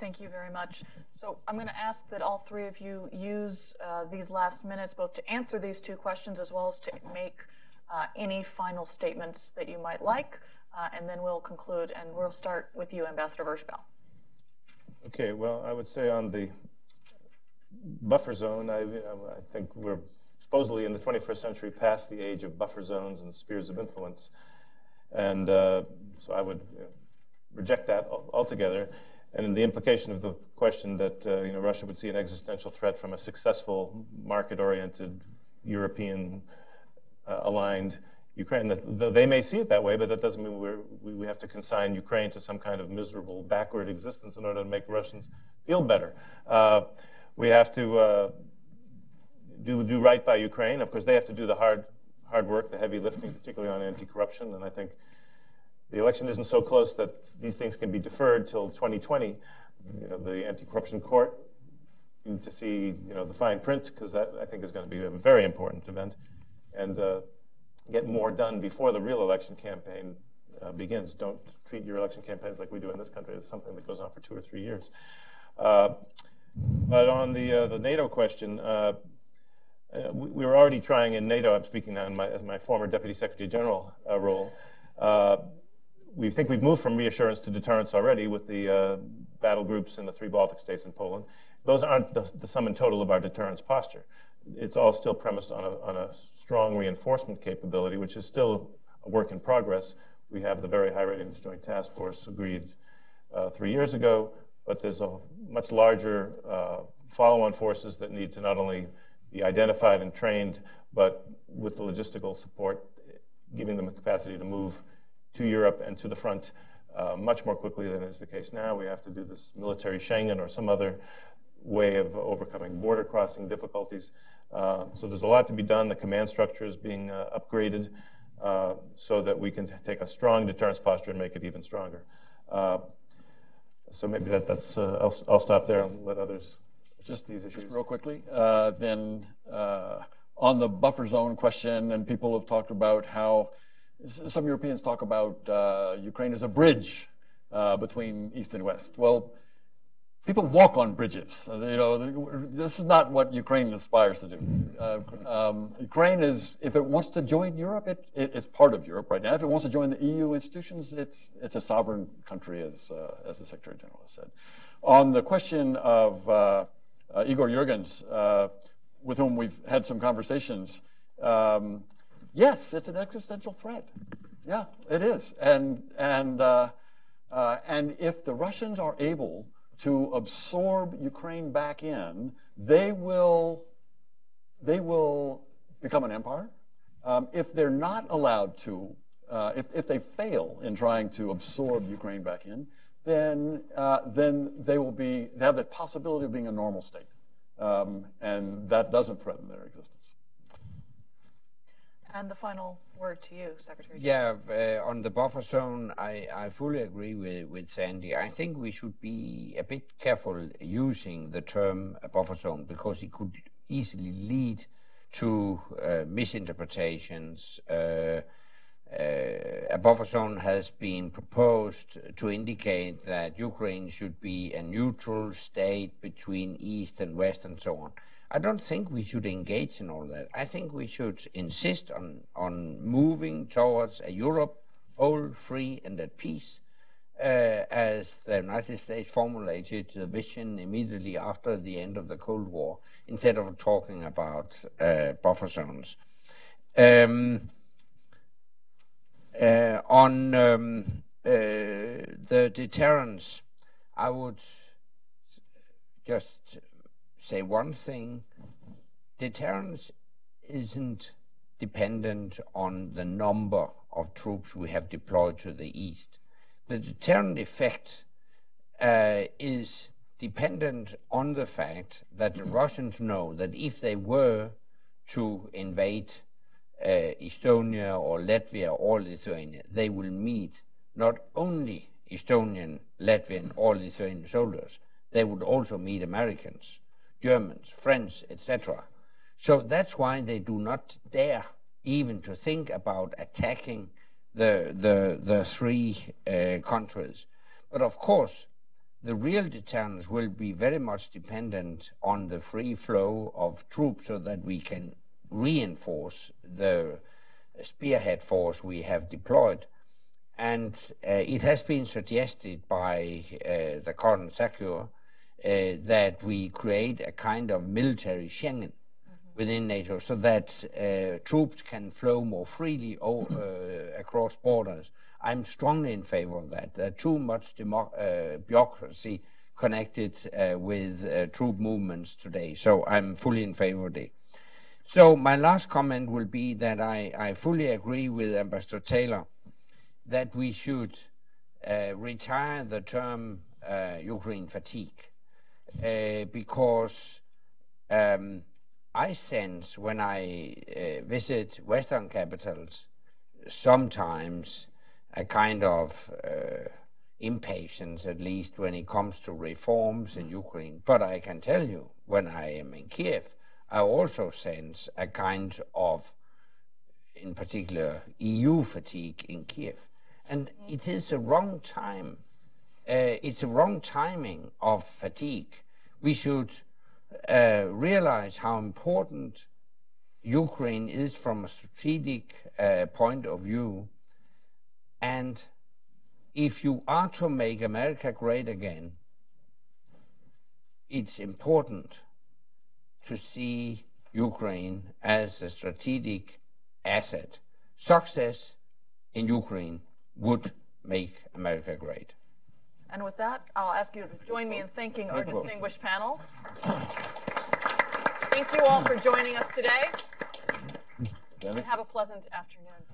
Thank you very much. So I'm going to ask that all three of you use uh, these last minutes both to answer these two questions as well as to make uh, any final statements that you might like, uh, and then we'll conclude. And we'll start with you, Ambassador Vershbow. Okay, well, I would say on the buffer zone, I, I think we're supposedly in the 21st century past the age of buffer zones and spheres of influence. And uh, so I would reject that altogether. And the implication of the question that uh, you know, Russia would see an existential threat from a successful, market-oriented, European-aligned uh, Ukraine. That they may see it that way, but that doesn't mean we we have to consign Ukraine to some kind of miserable, backward existence in order to make Russians feel better. Uh, we have to uh, do do right by Ukraine. Of course, they have to do the hard hard work, the heavy lifting, particularly on anti-corruption. And I think the election isn't so close that these things can be deferred till 2020. You know, the anti-corruption court need to see you know the fine print because that I think is going to be a very important event, and uh, get more done before the real election campaign uh, begins. Don't treat your election campaigns like we do in this country as something that goes on for two or three years. Uh, but on the uh, the NATO question. Uh, uh, we, we, were already trying in NATO. I'm speaking now my, as my former Deputy Secretary General role we think we've moved from reassurance to deterrence already with the uh, battle groups in the three Baltic states and Poland. Those aren't the, the, sum and total of our deterrence posture. It's all still premised on a, on a strong reinforcement capability, which is still a work in progress. We have the very high readiness joint task force agreed uh, three years ago, but there's a much larger uh, follow on forces that need to not only be identified and trained, but with the logistical support, giving them the capacity to move to Europe and to the front uh, much more quickly than is the case now. We have to do this military Schengen or some other way of overcoming border crossing difficulties. Uh, so there's a lot to be done. The command structure is being uh, upgraded uh, so that we can take a strong deterrence posture and make it even stronger. Uh, so maybe that, that's, uh, I'll, I'll, stop there and let others just these issues. Just real quickly, then on the buffer zone question, and people have talked about how some Europeans talk about uh, Ukraine as a bridge uh, between East and West. Well, people walk on bridges. Uh, you know, this is not what Ukraine aspires to do. Uh, um, Ukraine is, if it wants to join Europe, it, it, it's part of Europe right now. If it wants to join the EU institutions, it's it's a sovereign country, as uh, as the Secretary General has said. On the question of uh, Igor Yurgens, with whom we've had some conversations. Um, Yes, it's an existential threat. Yeah, it is. And, and, uh, uh, and if the Russians are able to absorb Ukraine back in, they will, they will become an empire. Um, if they're not allowed to, uh, if, if they fail in trying to absorb Ukraine back in, then, uh, then they will be, they have the possibility of being a normal state. Um, and that doesn't threaten their existence. And the final word to you, Secretary. Yeah, uh, on the buffer zone, I, I fully agree with, with Sandy. I think we should be a bit careful using the term buffer zone because it could easily lead to uh, misinterpretations. Uh, uh, a buffer zone has been proposed to indicate that Ukraine should be a neutral state between East and West and so on. I don't think we should engage in all that. I think we should insist on, on moving towards a Europe whole, free, and at peace, uh, as the United States formulated the vision immediately after the end of the Cold War, instead of talking about uh, buffer zones. Um, uh, on um, uh, the deterrence, I would just say one thing deterrence isn't dependent on the number of troops we have deployed to the east. The deterrent effect uh, is dependent on the fact that the Russians know that if they were to invade uh, Estonia or Latvia or Lithuania, they will meet not only Estonian, Latvian, or Lithuanian soldiers, they would also meet Americans. Germans, French, etc. So that's why they do not dare even to think about attacking the the the three uh, countries. But of course, the real deterrence will be very much dependent on the free flow of troops, so that we can reinforce the spearhead force we have deployed. And uh, it has been suggested by uh, the current SACEUR uh, that we create a kind of military Schengen, mm-hmm. within NATO so that uh, troops can flow more freely o- uh, across borders. I'm strongly in favor of that. There's too much demo- uh, bureaucracy connected uh, with uh, troop movements today, so I'm fully in favor of it. So my last comment will be that I, I fully agree with Ambassador Taylor that we should uh, retire the term uh, Ukraine fatigue uh, because um, I sense when I uh, visit Western capitals sometimes a kind of uh, impatience, at least when it comes to reforms in Ukraine. But I can tell you, when I am in Kiev, I also sense a kind of, in particular, EU fatigue in Kiev. And it is the wrong time. Uh, it's a wrong timing of fatigue. We should uh, realize how important Ukraine is from a strategic uh, point of view. And if you are to make America great again, it's important to see Ukraine as a strategic asset. Success in Ukraine would make America great. And with that, I'll ask you to join me in thanking our distinguished panel. Thank you all for joining us today. And have a pleasant afternoon.